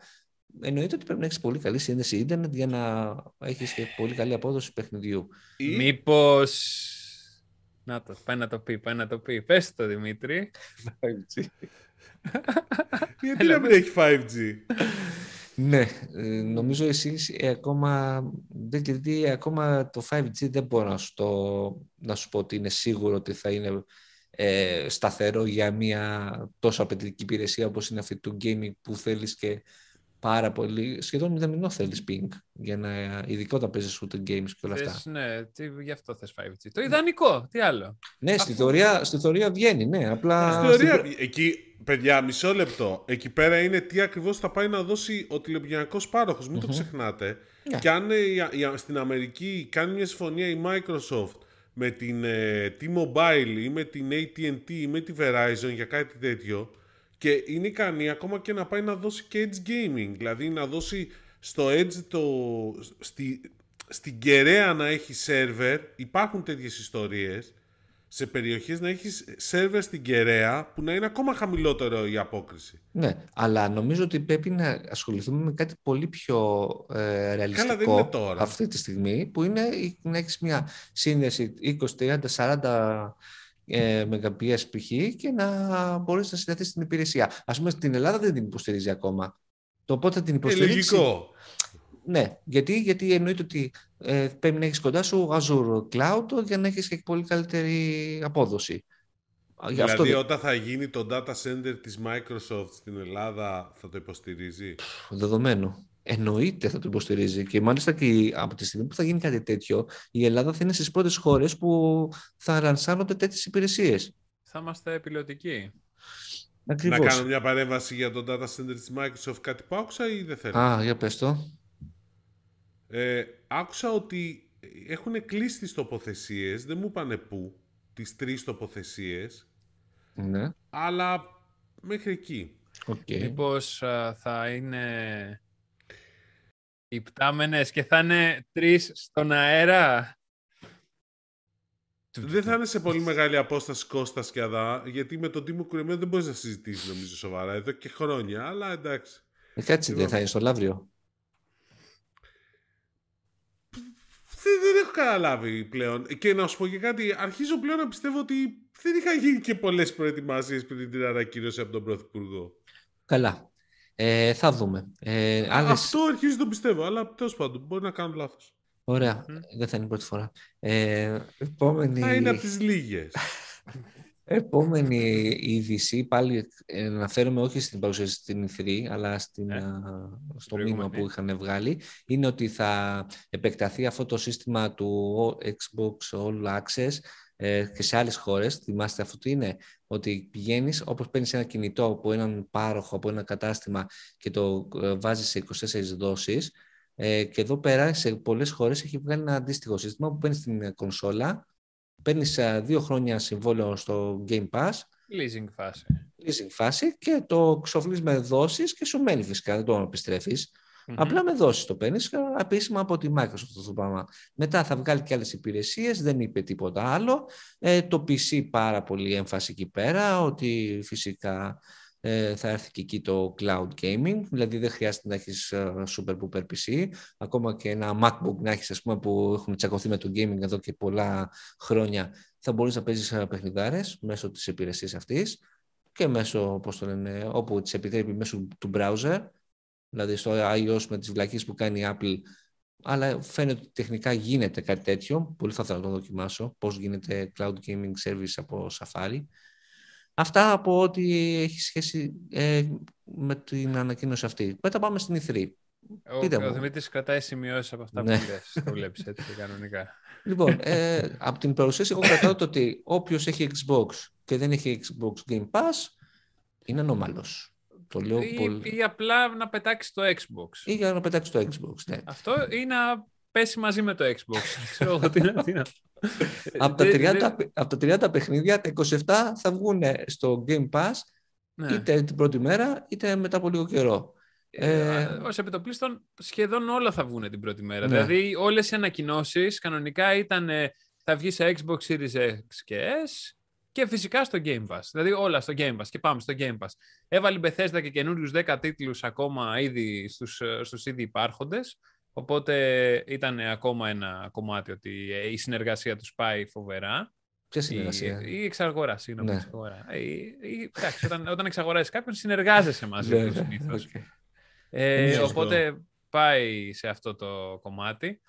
εννοείται ότι πρέπει να έχεις πολύ καλή σύνδεση ίντερνετ για να έχεις και πολύ καλή απόδοση παιχνιδιού. Ή Μήπως... Να το, πάει να το πει, πάει να το πει. Πες το, Δημήτρη. γιατί να μην έχει 5G. ναι, ε, νομίζω εσείς ε, ακόμα, δεν, γιατί ακόμα το 5G δεν μπορώ να σου, το, να σου πω ότι είναι σίγουρο ότι θα είναι ε, σταθερό για μια τόσο απαιτητική υπηρεσία όπως είναι αυτή του gaming που θέλεις και πάρα πολύ, σχεδόν μηδαμινό θέλεις ping για να, ειδικά όταν παίζεις shooter games και όλα αυτά. Θες, ναι, τι, γι' αυτό θες 5G. Το ιδανικό, τι άλλο. Ναι, στη θεωρία, στη θεωρία βγαίνει, ναι. Απλά Στην θεωρία, στην- εκεί, παιδιά, μισό λεπτό. Εκεί πέρα είναι τι ακριβώς θα πάει να δώσει ο τηλεπικοινωνικό πάροχος. Μην το ξεχνάτε. Ναι. Και αν ε, η- η- στην Αμερική κάνει μια συμφωνία η Microsoft με την ε, T-Mobile ή με την AT&T ή με τη Verizon για κάτι τέτοιο και είναι ικανή ακόμα και να πάει να δώσει και Edge Gaming. Δηλαδή να δώσει στο Edge το, στη, στην κεραία να έχει σερβερ. Υπάρχουν τέτοιες ιστορίες σε περιοχές να έχεις σερβερ στην κεραία που να είναι ακόμα χαμηλότερο η απόκριση. ναι, αλλά νομίζω ότι πρέπει να ασχοληθούμε με κάτι πολύ πιο ε, ρεαλιστικό είναι τώρα. αυτή τη στιγμή, που είναι η- να έχεις μια σύνδεση 20, 30, 40 ε, Mbps π.χ. και να μπορείς να συνδεθείς στην υπηρεσία. Ας πούμε στην Ελλάδα δεν την υποστηρίζει ακόμα. Το πότε θα την Ε, υποστηρίξει. λογικό. Ναι, γιατί, γιατί εννοείται ότι ε, πρέπει να έχεις κοντά σου Azure Cloud για να έχεις και πολύ καλύτερη απόδοση. Γι' αυτό Δηλαδή δεν- όταν θα γίνει το data center της Microsoft στην Ελλάδα θα το υποστηρίζει; δεδομένο. Εννοείται θα το υποστηρίζει. Και μάλιστα και η- από τη στιγμή που θα γίνει κάτι τέτοιο, η Ελλάδα θα είναι στις πρώτες χώρες που θα λανσάρονται τέτοιες υπηρεσίες. Θα είμαστε επιλεκτικοί. Ακριβώς. Να κάνω μια παρέμβαση για το data center της Microsoft κάτι που άκουσα ή δεν θέλω; Α, για πες το. Ε, άκουσα ότι έχουν κλείσει τις τοποθεσίες, δεν μου είπανε πού, τις τρεις τοποθεσίες, Ναι. αλλά μέχρι εκεί. Οκ. Μήπως α, θα είναι υπτάμενες και θα είναι τρεις στον αέρα; Δεν θα είναι σε πολύ μεγάλη απόσταση Κώστας Σκιαδά, γιατί με τον Τίμο Κουρεμένο δεν μπορείς να συζητήσεις νομίζω σοβαρά, εδώ και χρόνια, αλλά εντάξει. Ε, κάτσε, δεν θα είναι στο Λαύριο. Δεν, δεν έχω καταλάβει πλέον. Και να σου πω και κάτι, αρχίζω πλέον να πιστεύω ότι δεν είχαν γίνει και πολλές προετοιμασίες πριν την ανακοίνωση από τον Πρωθυπουργό. Καλά. Ε, θα δούμε. Ε, άλλες... Αυτό αρχίζω να το πιστεύω, αλλά τέλος πάντων μπορεί να κάνω λάθος. Ωραία. Μμμ. Δεν θα είναι η πρώτη φορά. Ε, επόμενη... Θα είναι από τις λίγες. Επόμενη είδηση, πάλι ε, αναφέρομαι όχι στην παρουσίαση στην E3, αλλά στην, Ε, α, στο προηγούμενη. μήνυμα που είχαν βγάλει, είναι ότι θα επεκταθεί αυτό το σύστημα του Xbox All Access ε, και σε άλλες χώρες. Θυμάστε αυτό τι είναι, ότι πηγαίνεις, όπως παίρνεις ένα κινητό από έναν πάροχο, από ένα κατάστημα και το ε, βάζεις σε 24 δόσεις, ε, και εδώ πέρα σε πολλές χώρες έχει βγάλει ένα αντίστοιχο σύστημα που παίρνεις την ε, κονσόλα, παίρνεις α, δύο χρόνια συμβόλαιο στο Game Pass, Leasing φάση. leasing φάση και το ξοφλείς με δόσεις και σου μένει φυσικά, δεν το επιστρέφεις. Μμμ. Απλά με δόσεις το παίρνεις ε, επίσημα από τη Microsoft αυτό το πράγμα. Μετά θα βγάλει και άλλες υπηρεσίες, δεν είπε τίποτα άλλο. Ε, το PC πάρα πολύ έμφαση εκεί πέρα, ότι φυσικά ε, θα έρθει και εκεί το cloud gaming, δηλαδή δεν χρειάζεται να έχεις ε, super duper PC, ακόμα και ένα MacBook να έχεις ας πούμε που έχουν τσακωθεί με το gaming εδώ και πολλά χρόνια, θα μπορείς να παίζεις ε, παιχνιδάρες μέσω της υπηρεσίας αυτής και μέσω, πώς το λένε, όπου τις επιτρέπει μέσω του browser, δηλαδή στο iOS με τις βλακίες που κάνει η Apple, αλλά φαίνεται ότι τεχνικά γίνεται κάτι τέτοιο, πολύ θα ήθελα να το δοκιμάσω, πώς γίνεται cloud gaming service από Safari. Αυτά από ό,τι έχει σχέση ε, με την ανακοίνωση αυτή. Μετά πάμε στην E3. Ο, Πείτε ο μου. Δημήτρης κρατάει σημειώσεις από αυτά Ναι. που λες. Το βλέπεις έτσι κανονικά. Λοιπόν, ε, από την παρουσίαση εγώ κρατάω το ότι όποιος έχει Xbox και δεν έχει Xbox Game Pass είναι ανώμαλος. Το λέω ή, πολύ. ή απλά να πετάξει το Xbox. Ή για να πετάξει το Xbox, ναι. Αυτό ή να πέσει μαζί με το Xbox. Δεν Ξέρω εγώ τι να... τι να- από, τα Δεν- 30, δεν- παι- από τα 30 παιχνίδια, τα 27 θα βγουν στο Game Pass ναι. είτε την πρώτη μέρα, είτε μετά από λίγο καιρό. Ε, Ε, Ω επιτοπλίστων σχεδόν όλα θα βγουν την πρώτη μέρα. Ναι. Δηλαδή όλες οι ανακοινώσεις κανονικά ήταν ε, θα βγει σε Xbox Series X και S και φυσικά στο Game Pass. Δηλαδή όλα στο Game Pass και πάμε στο Game Pass. Έβαλε η Bethesda και καινούριους 10 τίτλους ακόμα ήδη στους, ε, στους ήδη υπάρχοντες. Οπότε ήταν ακόμα ένα κομμάτι ότι ε, η συνεργασία τους πάει φοβερά. ποια Η, συνεργασία; η εξαγορά, συγγνώμη. Ναι. εξαγορά. Η, η, εντάξει, όταν, όταν εξαγοράζεις κάποιον, συνεργάζεσαι μαζί Ναι, του ναι, συνήθως. οκ. Ε, Σωστό. οπότε πάει σε αυτό το κομμάτι.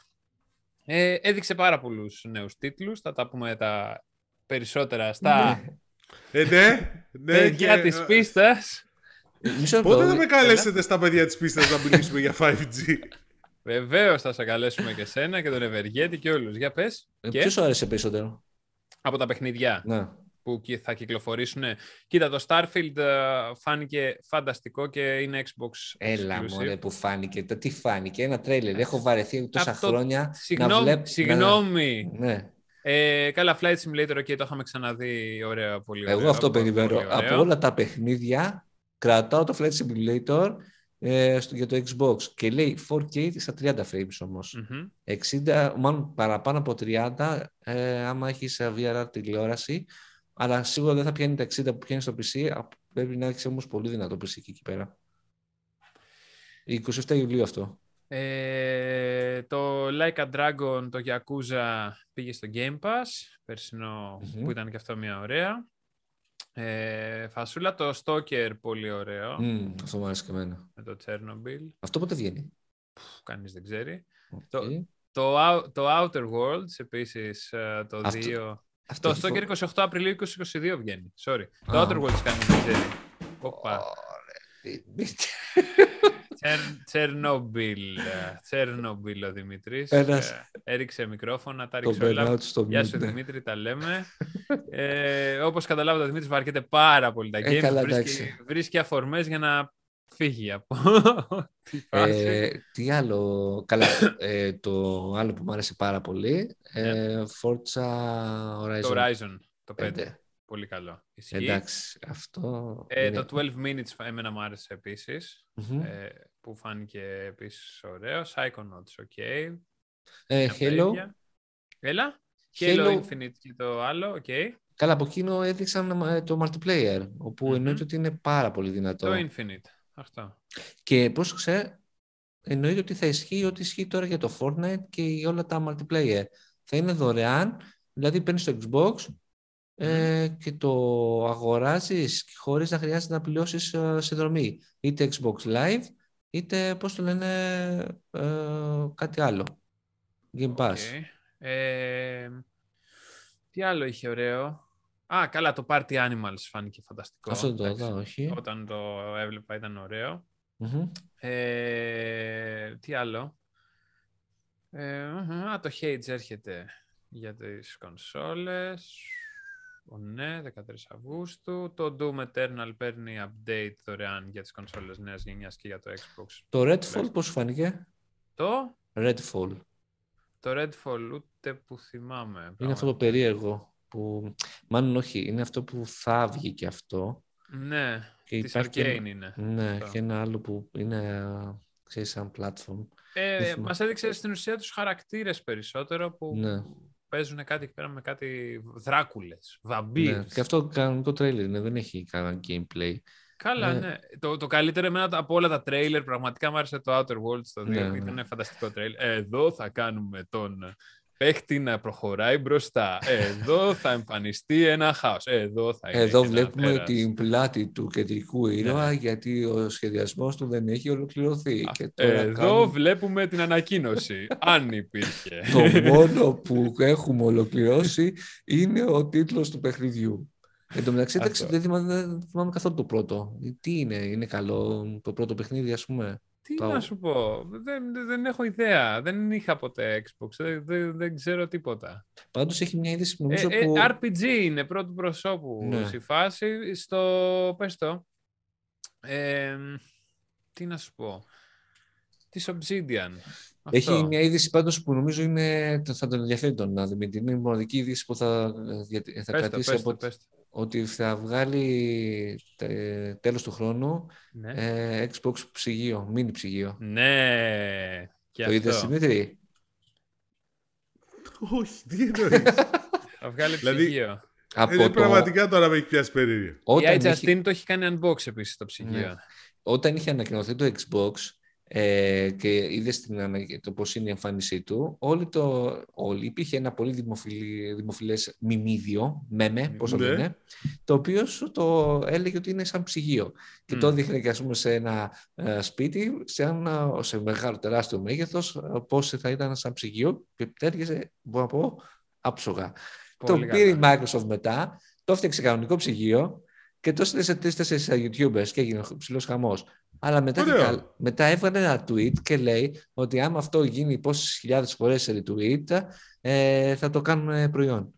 Ε, έδειξε πάρα πολλούς νέους τίτλους. Θα τα πούμε τα περισσότερα στα Ναι. Ε, ναι, ναι. παιδιά και- της πίστας. Μισό λεπτό. Πότε θα με καλέσετε στα παιδιά της πίστας να μιλήσουμε για 5G. Βεβαίως θα σε καλέσουμε και σένα και τον Ευεργέτη και όλους. Για πες. Ε, και; Ποιος σου άρεσε περισσότερο; από τα παιχνιδιά Να. που κι- θα κυκλοφορήσουν. Κοίτα, το Starfield ε, φάνηκε φανταστικό και είναι Xbox Έλα exclusive. μωρέ που φάνηκε. Το τι φάνηκε. Ένα τρέιλερ. Έχω βαρεθεί τόσα Αυτό- χρόνια να Συγγνώμη, βλέπω. συγγνώμη. Ναι. Ε, καλά, Flight Simulator, okay, το είχαμε ξαναδεί. Ωραία, πολύ ωραίο. Εγώ αυτό πολύ περιμένω. ωραίο. Από όλα τα παιχνίδια κρατάω το Flight Simulator ε, στο, για το Xbox και λέει 4K στα 30 frames όμως. Μμμ. 60, μάλλον παραπάνω από 30 ε, άμα έχεις ε, VR τηλεόραση αλλά σίγουρα δεν θα πιάνει τα 60 που πιάνεις στο PC α, πρέπει να έχεις όμως πολύ δυνατό PC και εκεί πέρα. 27 Ιουλίου αυτό. Ε, το Like a Dragon, το Yakuza πήγε στο Game Pass, περσινό Μμμ. που ήταν και αυτό μια ωραία. Ε, φασούλα, το Stalker, πολύ ωραίο, Μμμ, αυτό μου άρεσε και εμένα. με το Chernobyl, Αυτό πότε βγαίνει; που κανείς δεν ξέρει. Οκ. Το, Ou- το Outer Worlds, επίσης, ε, το Αυτό- 2. Αυτό Το έχει Stalker φο- 28 Απριλίου 2022 βγαίνει, sorry. Το Α. Outer Worlds κανείς δεν ξέρει. Οπα. Ωραία. Τσερ- Τσερνόμπιλ. ε, Τσερνόμπιλ ο Δημήτρης. Ένας- Ε, έριξε μικρόφωνα, τα Το ρίξε όλα. περνάω στο Γεια mute, σου ναι. Δημήτρη, τα λέμε. ε, όπως καταλάβατε ο Δημήτρης βαρκέται πάρα πολύ τα Ε, games. καλά, βρίσκει, εντάξει. βρίσκει αφορμές για να φύγει από τη φάση. Ε, τι άλλο, καλά, ε, το άλλο που μου άρεσε πάρα πολύ, ε, Forza Horizon, το Horizon, το 5. 5. Πολύ καλό. Ισχύει. Εντάξει, αυτό Ε, είναι- Το 12 Minutes εμένα μου άρεσε επίσης. Μμμ. ε, που φάνηκε επίσης ωραίος. Psychonauts, ok. Ε, Μια Halo, παίδια. Έλα. Halo, Halo- Infinite και το άλλο, ok. καλά από εκείνο έδειξαν ε, το multiplayer, όπου Μμμ. εννοείται ότι είναι πάρα πολύ δυνατό. Το Infinite. Αυτό. Και πρόσεξε, εννοείται ότι θα ισχύει ό,τι ισχύει τώρα για το Fortnite και για όλα τα multiplayer. Θα είναι δωρεάν, δηλαδή παίρνεις το Xbox ε, και το αγοράζεις χωρίς να χρειάζεται να πληρώσεις ε, συνδρομή. Είτε Xbox Live, είτε πώς το λένε ε, κάτι άλλο. Game Pass. OK. Ε, τι άλλο είχε ωραίο; Α, καλά, το Party Animals φάνηκε φανταστικό. Αυτό δεν το Εντάξει, είδα, όχι. Όταν το έβλεπα ήταν ωραίο. Μμμ. Ε, τι άλλο; Ε, μμμ, α, το Hades έρχεται για τις κονσόλες. Ο, ναι, 13 Αυγούστου. Το Doom Eternal παίρνει update δωρεάν για τις κονσόλες νέας γενιάς και για το Xbox. Το Redfall πώς σου φάνηκε; Το, Redfall. το Redfall ούτε που θυμάμαι. Είναι αυτό το περίεργο που, μάλλον όχι, είναι αυτό που θα βγει και αυτό. Ναι, Και της υπάρχει και- Arcane είναι. Ναι, Αυτό. και ένα άλλο που είναι, α, ξέρεις, σαν platform. Ε, Δεν θυμάμαι. μας έδειξε στην ουσία τους χαρακτήρες περισσότερο που Ναι. Παίζουν κάτι εκεί πέρα με κάτι δράκουλες, βαμπύρες. Ναι, και αυτό κανονικό τρέιλερ είναι, δεν έχει κανένα gameplay. Καλά, Ναι. ναι. Το, το καλύτερο εμένα από όλα τα τρέιλερ, πραγματικά μου άρεσε το Outer Worlds το 2. Ναι, ναι. Ήταν φανταστικό τρέιλερ. Εδώ θα κάνουμε τον παίχτη να προχωράει μπροστά. Εδώ θα εμφανιστεί ένα χάος. Εδώ θα είναι Εδώ και ένα βλέπουμε τέρας. την πλάτη του κεντρικού ήρωα γιατί ο σχεδιασμός του δεν έχει ολοκληρωθεί. Και τώρα Εδώ κάνουμε- βλέπουμε την ανακοίνωση. αν υπήρχε. Το μόνο που έχουμε ολοκληρώσει είναι ο τίτλος του παιχνιδιού. Εν τω μεταξύ, εντάξει, Αυτό. δεν θυμάμαι, δεν θυμάμαι καθόλου το πρώτο. Τι είναι, είναι καλό το πρώτο παιχνίδι, ας πούμε; Τι Το- να σου πω, δεν, δεν- δεν έχω ιδέα. Δεν είχα ποτέ Xbox, δεν, δεν, δεν ξέρω τίποτα. Πάντως έχει μια είδηση Ε, νομίζω ε, που... RPG είναι πρώτου προσώπου Ναι. στη φάση. Στο, πες το, ε, τι να σου πω, της Obsidian. Έχει Αυτό. μια είδηση πάντως που νομίζω είναι, θα τον ενδιαφέρει τον να Δημήτρη. Είναι η μοναδική είδηση που θα, διατη- θα Πες το, κρατήσει πες από το, πες το. Ότι θα βγάλει τε- τέλος του χρόνου Ναι. ε, Xbox ψυγείο, mini ψυγείο. ναι, και το είδες αυτό. Δημήτρη; Όχι, τι εννοείς; Θα βγάλει Δηλαδή, ψυγείο. Από Είναι το, πραγματικά τώρα με έχει πιάσει περίεργα. Η όταν, I είχε, Justin το έχει κάνει unbox επίσης το ψυγείο. Ναι. όταν είχε ανακοινωθεί το Xbox ε, και είδες την, ανα- το πώς είναι η εμφάνισή του, όλοι το, όλοι, υπήρχε ένα πολύ δημοφιλή, δημοφιλές μιμίδιο, μέμε, πώς το Ναι. λένε, το οποίο σου το έλεγε ότι είναι σαν ψυγείο. Και Μμ. το δείχνε και ας πούμε σε ένα ε, σπίτι, σε, ένα, σε μεγάλο τεράστιο μέγεθος, ε, πώς θα ήταν σαν ψυγείο και τέριαζε, μπορώ να πω, άψογα. Πολύ το πήρε η καλά. Microsoft μετά, το έφτιαξε κανονικό ψυγείο και το έστειλε σε τρει-τέσσερι YouTubers και έγινε ψηλός χαμός. Αλλά μετά, και Ωραίο. καλ- μετά έβγαλε ένα tweet και λέει ότι άμα αυτό γίνει πόσες χιλιάδες φορές σε retweet, ε, θα το κάνουμε προϊόν.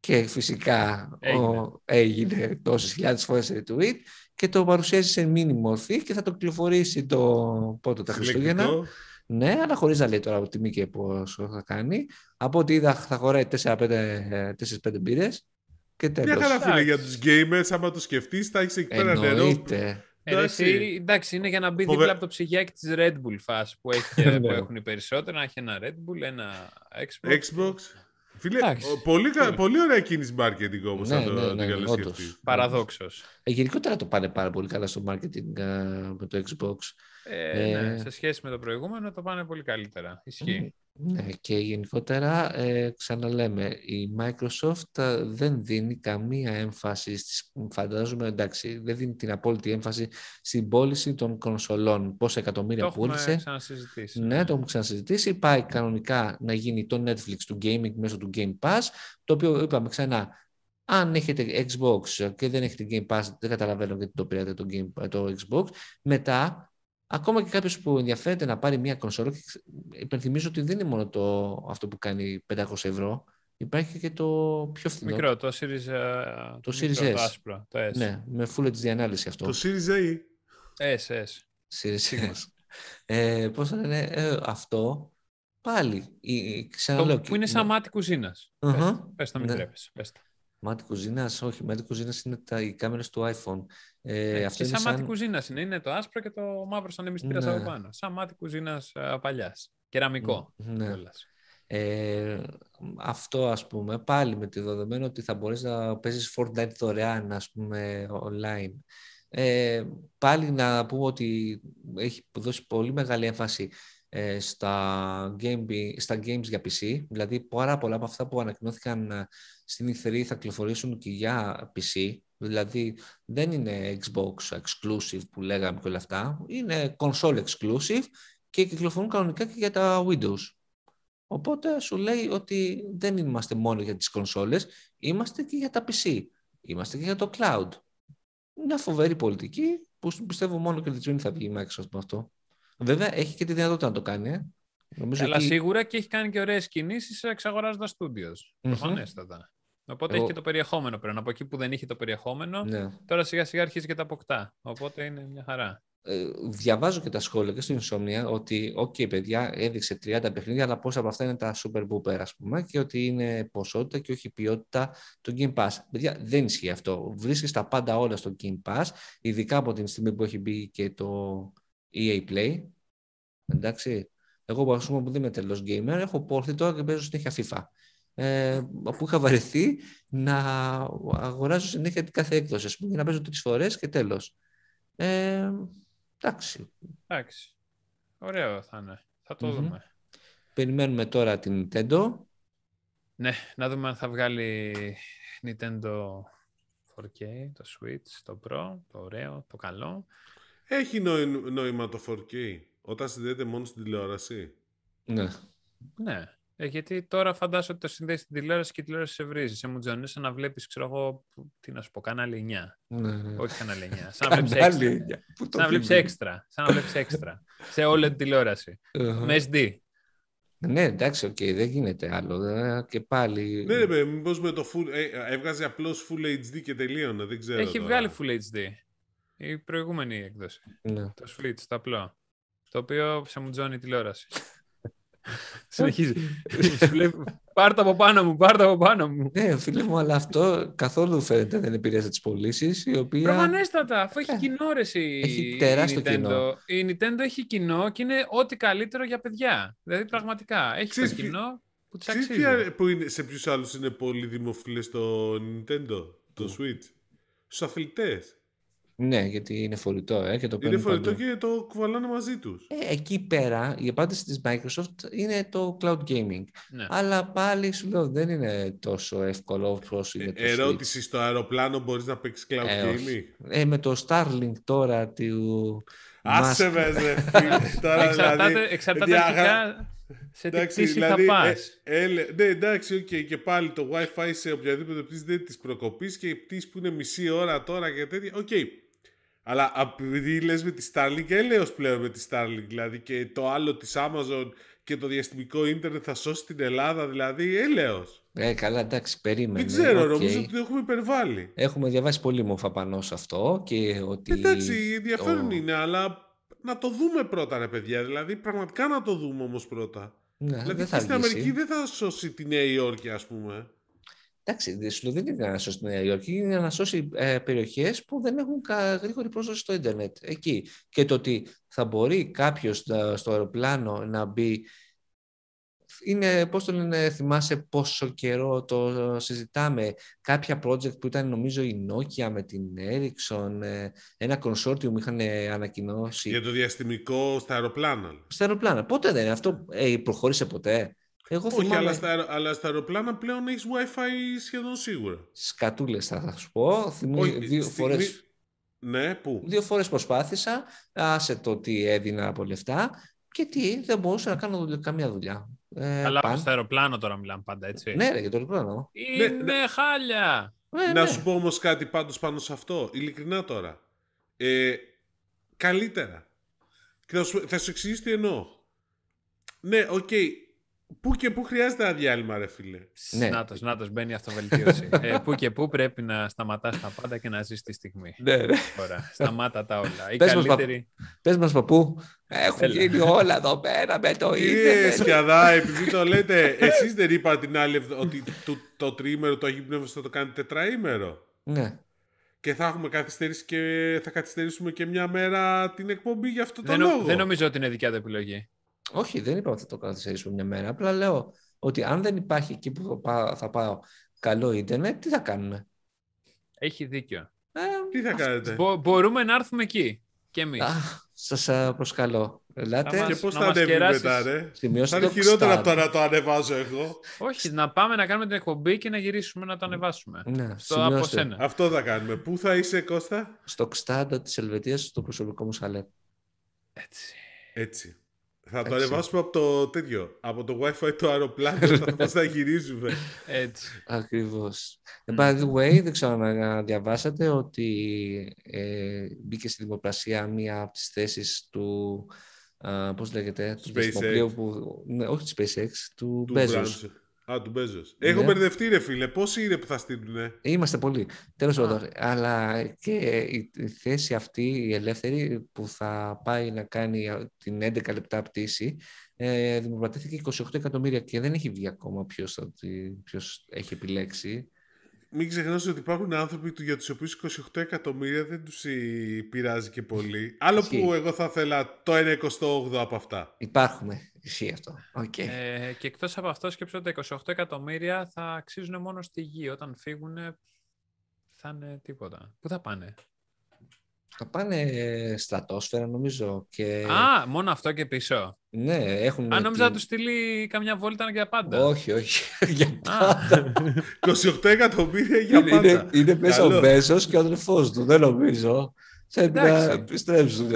Και φυσικά Έγινε. ο, έγινε τόσες χιλιάδες φορές σε retweet και το παρουσιάζει σε mini μορφή και θα το κυκλοφορήσει το πότε τα Χριστούγεννα. Συλλεκτικό. Ναι, αλλά χωρίς να λέει τώρα από τιμή και πόσο θα κάνει. Από ό,τι είδα θα χωράει 4-5 μπύρες και τέλος. Μια χαρά φίλε Εντάξει. για τους gamers, άμα το σκεφτείς, θα έχεις εκεί πέρα νερό. Εννοείται. Ε, ρε, Εντάξει. εσύ, εντάξει, είναι για να μπει Φοβε- δίπλα από το ψυγιάκι της Red Bull φάση που, έχει, και- που Ναι. έχουν οι περισσότεροι. Να έχει ένα Red Bull, ένα Xbox. Xbox. Φίλε, Εντάξει. ο- πολύ, κα- Φίλε. πολύ ωραία κίνηση marketing όμως, Ναι, αν το, ναι, το ναι, καλώς όντως. σκεφτείς. Παραδόξως. Ε, γενικότερα το πάνε πάρα πολύ καλά στο marketing ε, με το Xbox. Ε, Ε. ναι, σε σχέση με το προηγούμενο το πάνε πολύ καλύτερα. Ισχύει. Ναι, και γενικότερα ε, ξαναλέμε, η Microsoft ε, δεν δίνει καμία έμφαση στις, φαντάζομαι, εντάξει, δεν δίνει την απόλυτη έμφαση στην πώληση των κονσολών. Πόσα εκατομμύρια Το έχουμε πούλησε. ξανασυζητήσει. Ναι, το έχουμε ξανασυζητήσει. Πάει κανονικά να γίνει το Netflix του gaming μέσω του Game Pass, το οποίο είπαμε ξανά, αν έχετε Xbox και δεν έχετε Game Pass, δεν καταλαβαίνω γιατί το πήρατε το, Game, το Xbox. Μετά, ακόμα και κάποιος που ενδιαφέρεται να πάρει μια κονσόλα, και ξε- υπενθυμίζω ότι δεν είναι μόνο το, αυτό που κάνει 500 ευρώ, υπάρχει και το πιο φθηνό. Μικρό, το Series, ε, Το μικρό, Series S. Το άσπρο, το S. Ναι, με full HD ανάλυση αυτό. Το Series A. S, S. Series S. Ε, πώς θα λένε, ε, αυτό πάλι, η- η- ξαναλέω. Το, που είναι σαν μάτι κουζίνας. Αχα. Πες το, Πες το, μην Ναι. τρέπεσαι. Πες το. Μάτι κουζίνας, όχι, μάτι κουζίνας είναι τα, οι κάμερες του iPhone. Ε, Ε, αυτό και είναι σαν μάτι σαν... κουζίνας είναι. Είναι το άσπρο και το μαύρο σαν εμιστήρα Ναι. από πάνω. Σαν μάτι κουζίνας παλιάς. Κεραμικό. Ναι. κιόλας. Ε, αυτό ας πούμε πάλι με τη δεδομένο ότι θα μπορείς να παίζεις Fortnite δωρεάν ας πούμε online ε, πάλι να πούμε ότι έχει δώσει πολύ μεγάλη έμφαση ε, στα, game, στα games για PC δηλαδή πάρα πολλά από αυτά που ανακοινώθηκαν ε, στην E3 θα κυκλοφορήσουν και για PC δηλαδή δεν είναι Xbox exclusive που λέγαμε και όλα αυτά είναι console exclusive και κυκλοφορούν κανονικά και για τα Windows Οπότε σου λέει ότι δεν είμαστε μόνο για τις κονσόλες, είμαστε και για τα PC, είμαστε και για το cloud. Μια φοβερή πολιτική που πιστεύω μόνο κερδισμένη θα βγει η Microsoft με αυτό. Βέβαια έχει και τη δυνατότητα να το κάνει. Ε. Νομίζω Αλλά εκεί- σίγουρα και έχει κάνει και ωραίες κινήσεις εξαγοράζοντας studios. Μμμ. Προφανέστατα. Οπότε Εγώ- έχει και το περιεχόμενο πλέον. Από εκεί που δεν είχε το περιεχόμενο, Ναι. τώρα σιγά σιγά αρχίζει και τα αποκτά. Οπότε είναι μια χαρά. Ε, διαβάζω και τα σχόλια και στο Insomnia ότι, οκ, παιδιά, έδειξε 30 παιχνίδια, αλλά πόσα από αυτά είναι τα super duper, ας πούμε, και ότι είναι ποσότητα και όχι ποιότητα το Game Pass. Παιδιά, δεν ισχύει αυτό. Βρίσκεις τα πάντα όλα στο Game Pass, ειδικά από την στιγμή που έχει μπει και το EA Play. Εντάξει. Εγώ, ας πούμε, που δεν είμαι τελώς gamer, έχω πόρθει τώρα και παίζω συνέχεια FIFA. Ε, που είχα βαρεθεί να αγοράζω συνέχεια την κάθε έκδοση, ας πούμε, για να παίζω τρεις φορές και τέλος. Ε, εντάξει. Εντάξει. Ωραίο θα είναι. Θα το Μμμ. δούμε. Περιμένουμε τώρα την Nintendo. Ναι, να δούμε αν θα βγάλει Nintendo 4K, το Switch, το Pro, το ωραίο, το καλό. Έχει νόη- νόημα το 4K όταν συνδέεται μόνο στην τηλεόραση. Ναι. Ναι. Ε, γιατί τώρα φαντάζομαι ότι το συνδέεις στην τηλεόραση και η τηλεόραση σε βρίζει. Σε μουτζονί σαν να βλέπεις, ξέρω εγώ, που- τι να σου πω, κανάλι 9. Ναι, ναι. Όχι κανάλι 9. Σαν να βλέπεις Κανάλι, έξτρα. πού το Σαν να βλέπεις θυμάμαι. έξτρα. Σαν να βλέπεις έξτρα. σε όλη την τηλεόραση. Αχα. Με SD. Ναι, εντάξει, οκ, δεν γίνεται άλλο. Ε, Και πάλι. Ναι, ρε, μήπως με το full. Ε, έβγαζε απλώς full HD και τελείωνε. Δεν ξέρω. Έχει τώρα. βγάλει Full HD. Η προηγούμενη έκδοση. Ναι. Το Switch, το απλό. Το οποίο σε μουτζώνει η τηλεόραση. Συνεχίζει. Σου λέει, πάρ' το από πάνω μου, πάρ' το από πάνω μου. Ναι, φίλε μου, αλλά αυτό καθόλου φαίνεται δεν επηρέασε τις πωλήσεις, η οποία. Προφανέστατα, αφού έχει Ε, κοινό ρε εσύ, έχει η τεράστιο Nintendo. κοινό. Η Nintendo έχει κοινό και είναι ό,τι καλύτερο για παιδιά. Δηλαδή πραγματικά έχει Ξέρεις το τι- κοινό που της Ξέρεις αξίζει. ποια- που είναι, σε ποιους άλλους είναι πολύ δημοφιλές το Nintendo, το Switch; Στους αθλητές. Ναι, γιατί είναι φορητό, ε, και το Είναι παίρνουν φορητό παντού. και το κουβαλάνε μαζί τους. Ε, εκεί πέρα η απάντηση της Microsoft είναι το cloud gaming. Ναι. Αλλά πάλι σου λέω δεν είναι τόσο εύκολο όσο είναι το Switch. Ε, Ερώτηση στο αεροπλάνο μπορείς να παίξεις cloud Ε, gaming; όχι. Ε, με το Starlink τώρα του Άσε Musk. με, ρε φίλε. Τώρα Εξαρτάται, δηλαδή. εξαρτάται δια- αρχικά σε τι Εντάξει, πτήση δηλαδή, θα πας. ε, έλε- ναι, εντάξει, οκ, και πάλι το Wi-Fi σε οποιαδήποτε πτήση δεν της προκοπή και η πτήση που είναι μισή ώρα τώρα και τέτοια. Οκ. Αλλά επειδή λες με τη Starlink, έλεος πλέον με τη Starlink, δηλαδή και το άλλο της Amazon και το διαστημικό ίντερνετ θα σώσει την Ελλάδα, δηλαδή έλεος. Ε, καλά, εντάξει, περίμενε. Δεν ξέρω, οκ. νομίζω ότι το έχουμε υπερβάλει. Έχουμε διαβάσει πολύ μούφα πάνω σε αυτό και ότι... Εντάξει, ενδιαφέρον το- είναι, αλλά να το δούμε πρώτα, ρε παιδιά. Δηλαδή, πραγματικά να το δούμε όμως πρώτα. Ναι, δηλαδή, δεν και θα στην αργήσει. Αμερική δεν θα σώσει τη Νέα Υόρκη, ας πούμε. Εντάξει, δεν σου λέω, δεν είναι για να σώσει τη Νέα Υόρκη, είναι για να σώσει ε, περιοχές που δεν έχουν κα- γρήγορη πρόσβαση στο ίντερνετ. Εκεί. Και το ότι θα μπορεί κάποιος να- στο αεροπλάνο να μπει είναι, πώς το λένε, θυμάσαι πόσο καιρό το συζητάμε. Κάποια project που ήταν νομίζω η Nokia με την Ericsson, ε, ένα consortium είχαν ε, ανακοινώσει. Για το διαστημικό στα αεροπλάνα. Στα αεροπλάνα. Πότε δεν είναι αυτό, ε, προχώρησε ποτέ; Εγώ Όχι, θυμάμαι αλλά στα, αερο- αλλά στα αεροπλάνα πλέον έχεις Wi-Fi σχεδόν σίγουρα. σκατούλες θα σου πω. Θυμή, Όχι, δύο, στιγμή- φορές, Ναι, πού; δύο φορές προσπάθησα, άσε το ότι έδινα από λεφτά και τι, δεν μπορούσα να κάνω δουλειά- καμία δουλειά. Ε, Αλλά παν- στο αεροπλάνο τώρα μιλάμε πάντα, έτσι. Ναι, ρε, για το αεροπλάνο. Είναι Ναι, ναι. χάλια. Ε, Να ναι. σου πω όμως κάτι πάντως πάνω σε αυτό. Ειλικρινά τώρα. Ε, καλύτερα. Και θα σου, θα σου εξηγήσω τι εννοώ. Ναι, οκ. Πού και πού χρειάζεται ένα διάλειμμα, ρε φίλε. Ναι. Νάτος, νάτος, μπαίνει η αυτοβελτίωση. ε, πού και πού πρέπει να σταματάς τα πάντα και να ζεις τη στιγμή. Ναι, ναι. Τώρα, σταμάτα τα όλα. Η Πες μας, καλύτερη... Πες μας παππού, έχουν Έλα. γίνει όλα εδώ πέρα με το Κύριε ίντερνετ. Σκιαδά, επειδή το λέτε, εσείς δεν είπα την άλλη εβδο- ότι το, το τριήμερο το Αγίου Πνεύματος θα το κάνει τετραήμερο; Ναι. Και θα έχουμε καθυστερήσει και θα καθυστερήσουμε και μια μέρα την εκπομπή για αυτό το Δεν, νο- λόγο; δεν νομίζω ότι είναι δικιά του επιλογή. Όχι, δεν είπα ότι θα το καθυστερήσουμε μια μέρα. Απλά λέω ότι αν δεν υπάρχει εκεί που θα πάω, θα πάω καλό ίντερνετ, τι θα κάνουμε; Έχει δίκιο. Ε, Τι θα κάνετε; Μπο- μπορούμε να έρθουμε εκεί. Και εμείς. α, σας α, προσκαλώ. Ελάτε, Θα Και μας- πώς να θα μας ανέβει κεράσεις. μετά, ρε; σημειώστε Θα είναι το χειρότερα Xtad. από το να το ανεβάζω εγώ. Όχι, να πάμε να κάνουμε την εκπομπή και να γυρίσουμε να το ανεβάσουμε. Ναι, Στο από σημειώστε. σένα. Αυτό θα κάνουμε. Πού θα είσαι, Κώστα; Στο Xtad της Ελβετίας, στο προσωπικό μου σαλέ. Έτσι. Έτσι. Θα το Έτσι. ανεβάσουμε από το τέτοιο. Από το wifi του αεροπλάνου. θα πώς θα γυρίζουμε. Έτσι. Ακριβώς. Ε, Μμ. By the way, δεν ξέρω αν διαβάσατε ότι ε, μπήκε στη δημοπρασία μία από τις θέσεις του, α, πώς λέγεται, του SpaceX. διαστημοπλοίου που, ναι, όχι του SpaceX, του, του Bezos. Branson. Α, του Μπέζος. Έχω Ναι. μπερδευτεί, ρε φίλε. Πόσοι είναι που θα στείλουνε; Είμαστε πολλοί. Τέλος Α. πάντων. Αλλά και η, η θέση αυτή, η ελεύθερη, που θα πάει να κάνει α, την 11 λεπτά πτήση, ε, δημοπρατήθηκε 28 εκατομμύρια και δεν έχει βγει ακόμα ποιος, θα τη- ποιος έχει επιλέξει. Μην ξεχνάς ότι υπάρχουν άνθρωποι του για τους οποίους 28 εκατομμύρια δεν τους ε, πειράζει και πολύ. Άλλο Ισχύει. που εγώ θα ήθελα το 1 28 από αυτά. Υπάρχουμε. Ισχύει αυτό. Οκ. Ε, και εκτός από αυτό σκέψου ότι τα 28 εκατομμύρια θα αξίζουν μόνο στη γη. Όταν φύγουν θα είναι τίποτα. Πού θα πάνε; Θα πάνε στρατόσφαιρα νομίζω και Α, μόνο αυτό και πίσω. ναι, έχουν... Αν νόμιζα να την- τους στείλει καμιά βόλτα για πάντα. Όχι, όχι. για Α, πάντα. 28 εκατομμύρια για είναι, πάντα. είναι, είναι μέσα Καλό. ο Bezos και ο αδελφός του, δεν νομίζω. Θέλει να Εντάξει. επιστρέψουν.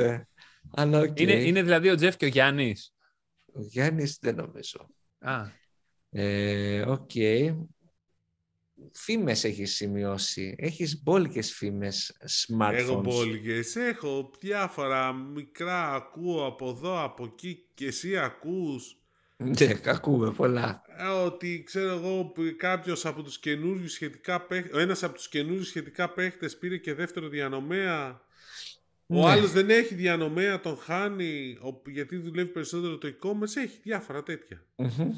Αλλά οκ. είναι, είναι δηλαδή ο Jeff και ο Γιάννης. Ο Γιάννης δεν νομίζω. Α, Ε, Οκ. Φήμες έχεις σημειώσει. Έχεις μπόλικες φήμες smartphones; Έχω μπόλικες, έχω διάφορα μικρά, ακούω από εδώ, από εκεί και εσύ ακούς; Ναι, ακούμε πολλά. Ε, Ότι ξέρω εγώ που κάποιος από τους καινούριους σχετικά παίχτες, ο ένας από τους καινούριους σχετικά παίχτες πήρε και δεύτερο διανομέα. Ο Ναι. άλλος δεν έχει διανομέα, τον χάνει, ο- γιατί δουλεύει περισσότερο το e-commerce, έχει διάφορα τέτοια. Μμμ.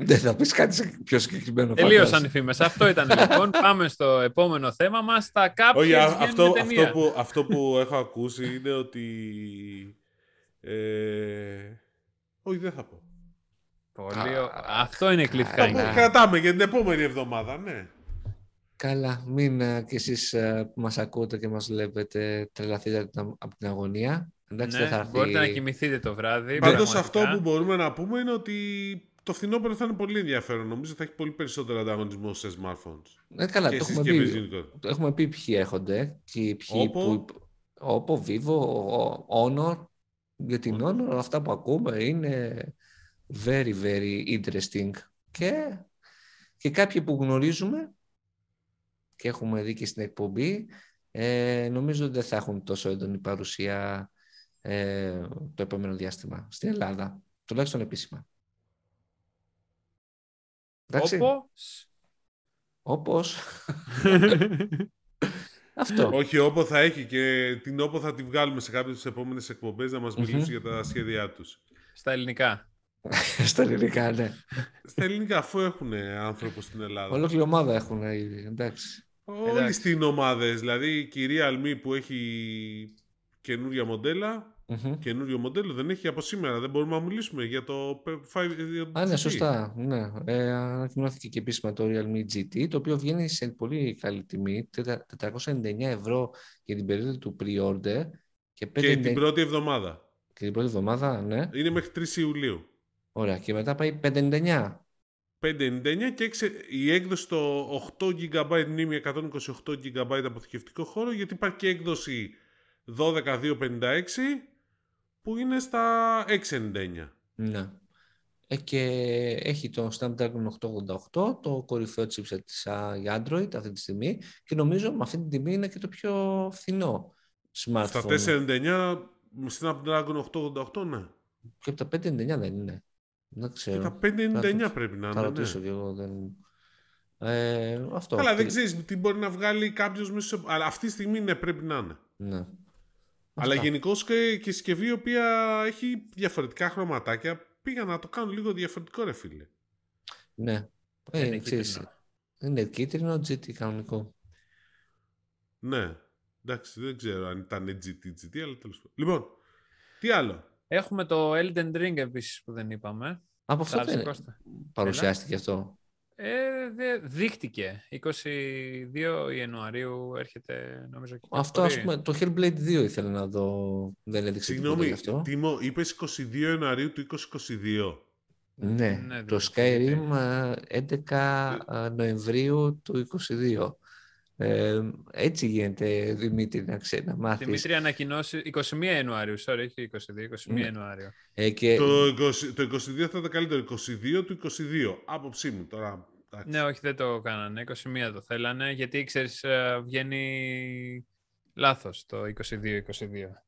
Δεν θα πεις κάτι σε- πιο συγκεκριμένο. Τελείωσαν φαντάζομαι. οι φήμες. Αυτό ήταν λοιπόν. Πάμε στο επόμενο θέμα μας. Τα κάποιες Όχι, α- βγαίνουν αυτό, ταινία. αυτό, που, αυτό που έχω ακούσει είναι ότι... Ε, όχι, δεν θα πω. Πολύ ο- Κα- Αυτό είναι Θα πω, cliffhanger. Καλά. κρατάμε για την επόμενη εβδομάδα, ναι. Καλά, μην ε, κι εσείς ε, που μας ακούτε και μας βλέπετε τρελαθείτε από την- από την αγωνία. Εντάξει, δεν θα Ναι, έρθει... μπορείτε να κοιμηθείτε το βράδυ. Πάντως πραγματικά. αυτό που μπορούμε να πούμε είναι ότι το φθινόπωρο θα είναι πολύ ενδιαφέρον. Νομίζω θα έχει πολύ περισσότερο ανταγωνισμό σε smartphones. Ε, καλά, και το έχουμε, συσκευές πει, γενικότερα. το έχουμε πει ποιοι έρχονται και ποιοι Oppo. που... Oppo, Vivo, ο- Honor. Για την Honor αυτά που ακούμε είναι very, very interesting. Και, και κάποιοι που γνωρίζουμε και έχουμε δει και στην εκπομπή, ε, νομίζω ότι δεν θα έχουν τόσο έντονη παρουσία ε, το επόμενο διάστημα στην Ελλάδα. Τουλάχιστον επίσημα. Εντάξει, Όπως... όπως αυτό. Όχι,όπο θα έχει και τηνόπο θα τη βγάλουμε σε κάποιες τις επόμενες εκπομπές να μας Μμμ. μιλήσει για τα σχέδιά τους. Στα ελληνικά. Στα ελληνικά, ναι. Στα ελληνικά, αφού έχουν άνθρωπος στην Ελλάδα. Ολόκληρη ομάδα έχουν ήδη, εντάξει. Όλοι Εντάξει. στην ομάδες. Δηλαδή η κυρία Αλμή που έχει καινούρια μοντέλα, Μμμ. καινούριο μοντέλο δεν έχει από σήμερα. Δεν μπορούμε να μιλήσουμε για το 5 Α, ναι, σωστά. Ναι. Ε, ανακοινώθηκε και επίσημα το Realme GT, το οποίο βγαίνει σε πολύ καλή τιμή, τετρα- 499 ευρώ για την περίοδο του pre-order και, 599 Και την πρώτη εβδομάδα. και την πρώτη εβδομάδα, ναι. Είναι μέχρι 3 Ιουλίου. Ωραία. Και μετά πάει 599. 599 και έξε- η έκδοση στο 8 GB μνήμη 128 GB αποθηκευτικό χώρο γιατί υπάρχει και έκδοση 12256 που είναι στα 699. Ναι. Ε, και έχει το Snapdragon 888, το κορυφαίο chipset της α, για Android αυτή τη στιγμή και νομίζω με αυτή την τιμή είναι και το πιο φθηνό Στα smartphone. 499 με Snapdragon 888 ναι. Και από τα 599 δεν είναι. Δεν Και ξέρω. τα 599 Θα- πρέπει να Θα είναι. ρωτήσω Ναι. κι εγώ. Δεν... Ε, αυτό. Καλά, δεν Τι- ξέρεις τι μπορεί να βγάλει κάποιος μέσα σε... Αλλά αυτή τη στιγμή ναι, πρέπει να είναι. Ναι. Αλλά Αυτά. γενικώς και, και η συσκευή η οποία έχει διαφορετικά χρωματάκια πήγα να το κάνουν λίγο διαφορετικό ρε φίλε. Ναι. Ε, Είναι ξέρεις, κίτρινο. είναι κίτρινο GT κανονικό. Ναι. Εντάξει, δεν ξέρω αν ήταν GT, GT, αλλά τέλος πάντων. Λοιπόν, τι άλλο; Έχουμε το Elden Ring επίσης που δεν είπαμε. Από αυτό Άρεσε, δεν Κώστα. παρουσιάστηκε αυτό. Ε, δε, δείχτηκε. 22 Ιανουαρίου έρχεται νομίζω και Αυτό ας κυκλοφορεί. πούμε, το Hellblade 2 ήθελα να δω. Δεν έδειξε τίποτα Συγγνώμη, γι' αυτό. Τίμο, είπες 22 Ιανουαρίου του 2022. Ναι, Ναι, το δεν Skyrim ε, 11 ε, Νοεμβρίου του 22. Ε, έτσι γίνεται, Δημήτρη, να ξέρεις, να μάθεις. Δημήτρη ανακοινώσει 21 Ιανουαρίου, sorry, όχι 22, 21 Ναι. Ιανουαρίου. Ε, και... Το, 20, το 22 θα ήταν καλύτερο. 22 του 22. Άποψή μου τώρα. εντάξει. Ναι, όχι, δεν το κάνανε. 21 το θέλανε, γιατί ξέρεις, ε, βγαίνει λάθος το 22-22.